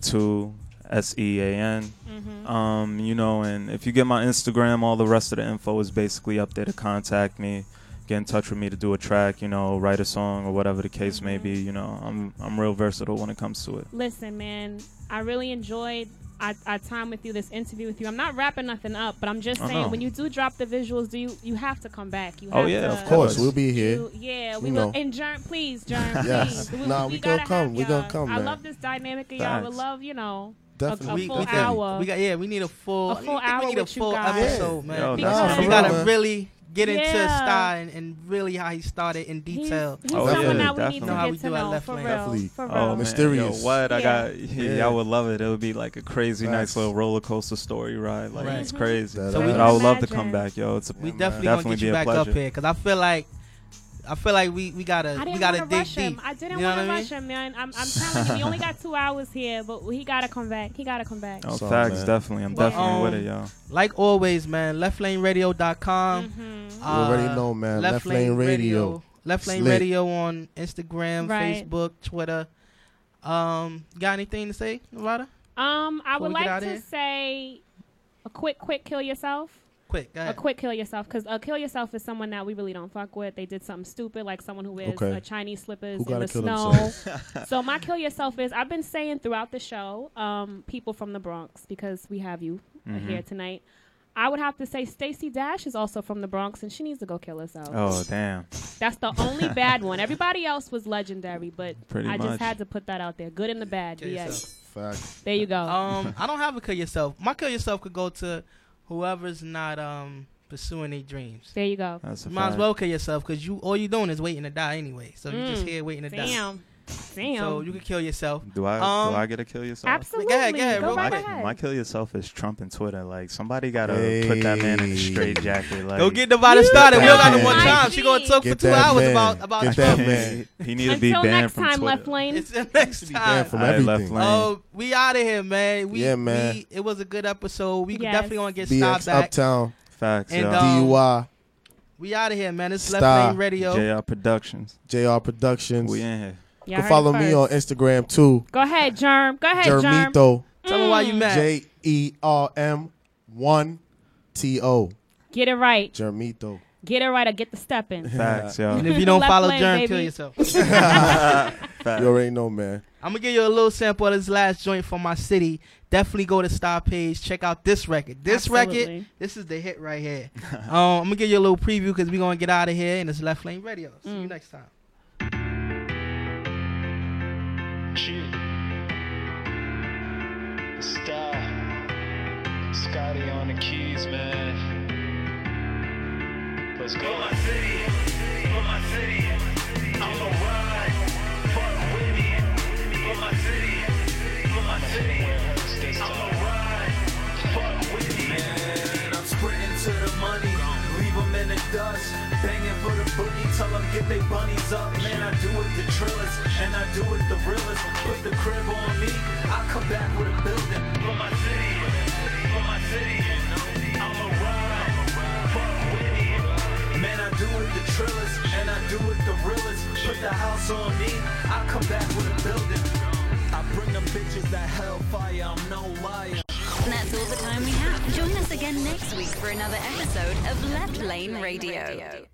two S E A N. Mhm. Um, you know, and if you get my Instagram, all the rest of the info is basically up there to contact me, get in touch with me to do a track, you know, write a song or whatever the case may be. You know, I'm I'm real versatile when it comes to it. Listen, man, I really enjoyed our, our time with you, this interview with you. I'm not wrapping nothing up, but I'm just saying no. when you do drop the visuals, do you you have to come back? You Oh, have yeah, to, Of course, we'll be here. you- yeah, we You will. know. And Jerm, please, Jerm, Yes. please. Nah, we gotta gonna come. We gonna y'all. come, I man. love this dynamic of y'all. Would Facts. love, you know, a, Definitely. a We- full we can- hour. We got yeah, we need a full A full hour we need a full guys. episode, man. Yo, that's because we gotta really get into Yeah. style and, and really how he started in detail. he's Oh, someone yeah, that we need definitely. to Know how get we to do know Left for Lane. real. Definitely. For oh, real. Oh, man. Mysterious. Yo, what? I got. Yeah, Yeah. I would love it. It would be like a crazy, nice Facts. little roller coaster story ride. Like Right. it's crazy. That So So we- I would love to come back, yo. It's a, We man. definitely, definitely gonna get be you back pleasure. up here because I feel like I feel like we we gotta I we didn't gotta want dig to rush him. I didn't you know want to what I mean? rush him, man. I'm, I'm telling you, he only got two hours here, but he gotta come back. He gotta come back. Oh, So, facts, man. definitely. I'm But, definitely with it, y'all. Like always, man. LeftLaneRadio.com. Mm-hmm. You already know, man. Left Lane Radio. Left Lane Slick. Radio on Instagram, Right. Facebook, Twitter. Um, got anything to say, Nevada? Um, I Before would like to here? say a quick, quick kill yourself. Quick, go A quick kill yourself, because a kill yourself is someone that we really don't fuck with. They did something stupid, like someone who wears Okay. uh, Chinese slippers Who in the snow. so my kill yourself is I've been saying throughout the show, um, people from the Bronx, because we have you uh, Mhm. here tonight. I would have to say Stacey Dash is also from the Bronx, and she needs to go kill herself. Oh, damn. That's the only bad one. Everybody else was legendary, but Pretty I much. just had to put that out there. Good and the bad. Kill BX. yourself. Facts. There you go. Um, I don't have a kill yourself. My kill yourself could go to whoever's not um pursuing their dreams. There you go. That's a You might as well kill yourself because you all you're doing is waiting to die anyway. So you're just Mm. here waiting to die. Damn. Damn. So you can kill yourself. Do I Um, do I get a kill yourself? Absolutely. Go ahead, go ahead, Go real right quick. ahead. My kill yourself is Trump and Twitter. Like somebody gotta put that man in a straight jacket. Like Don't get Nevada started. We don't got no more man. time. She gonna talk Get for two hours man. about about Get Trump. that man. he need to be Until banned next from time, Twitter. left lane. It's the next time. from Alright, left lane. Oh, we out of here, man. We, Yeah, man. We, it was a good episode. We Yes. definitely gonna get stopped BX back. Uptown. Facts, And, yo. um, DUI. We out of here, man. It's Left Lane Radio. JR Productions. JR Productions. We in here. Y'all You heard can follow me on Instagram too. Go ahead, Jerm. Go ahead, Jerm. Jermito. Tell me why you mad. J E R M one T O. Get it right. Jermito. Get it right or get the step in. Facts, yo. And if you don't Left follow lane, Jerm, baby. kill yourself. Facts. You already know, man. I'm gonna give you a little sample of this last joint from my city. Definitely go to Star Page. Check out this record. This record, this is the hit right here. um, I'm gonna give you a little preview because we're gonna get out of here, and it's Left Lane Radio. See you Mm. next time. Star. Scotty on the keys, man. Let's go. For my city, for my city, I'ma ride. Fuck with me. For my city, for my city, I'ma ride. Fuck with me. Man, I'm sprinting to the money, leave 'em in the dust. Banging for the boogie, tell 'em get they bunnies up. Man, I do it the trillest, and I do it the realest. Put the crib on me, I come back with a building. For my city, for my city, I'ma ride. Fuck with. Man, I do it the trillest, and I do it the realest. Put the house on me, I come back with a building. Bitches that hellfire, I'm no liar. And that's all the time we have. Join us again next week for another episode of Left Lane Radio.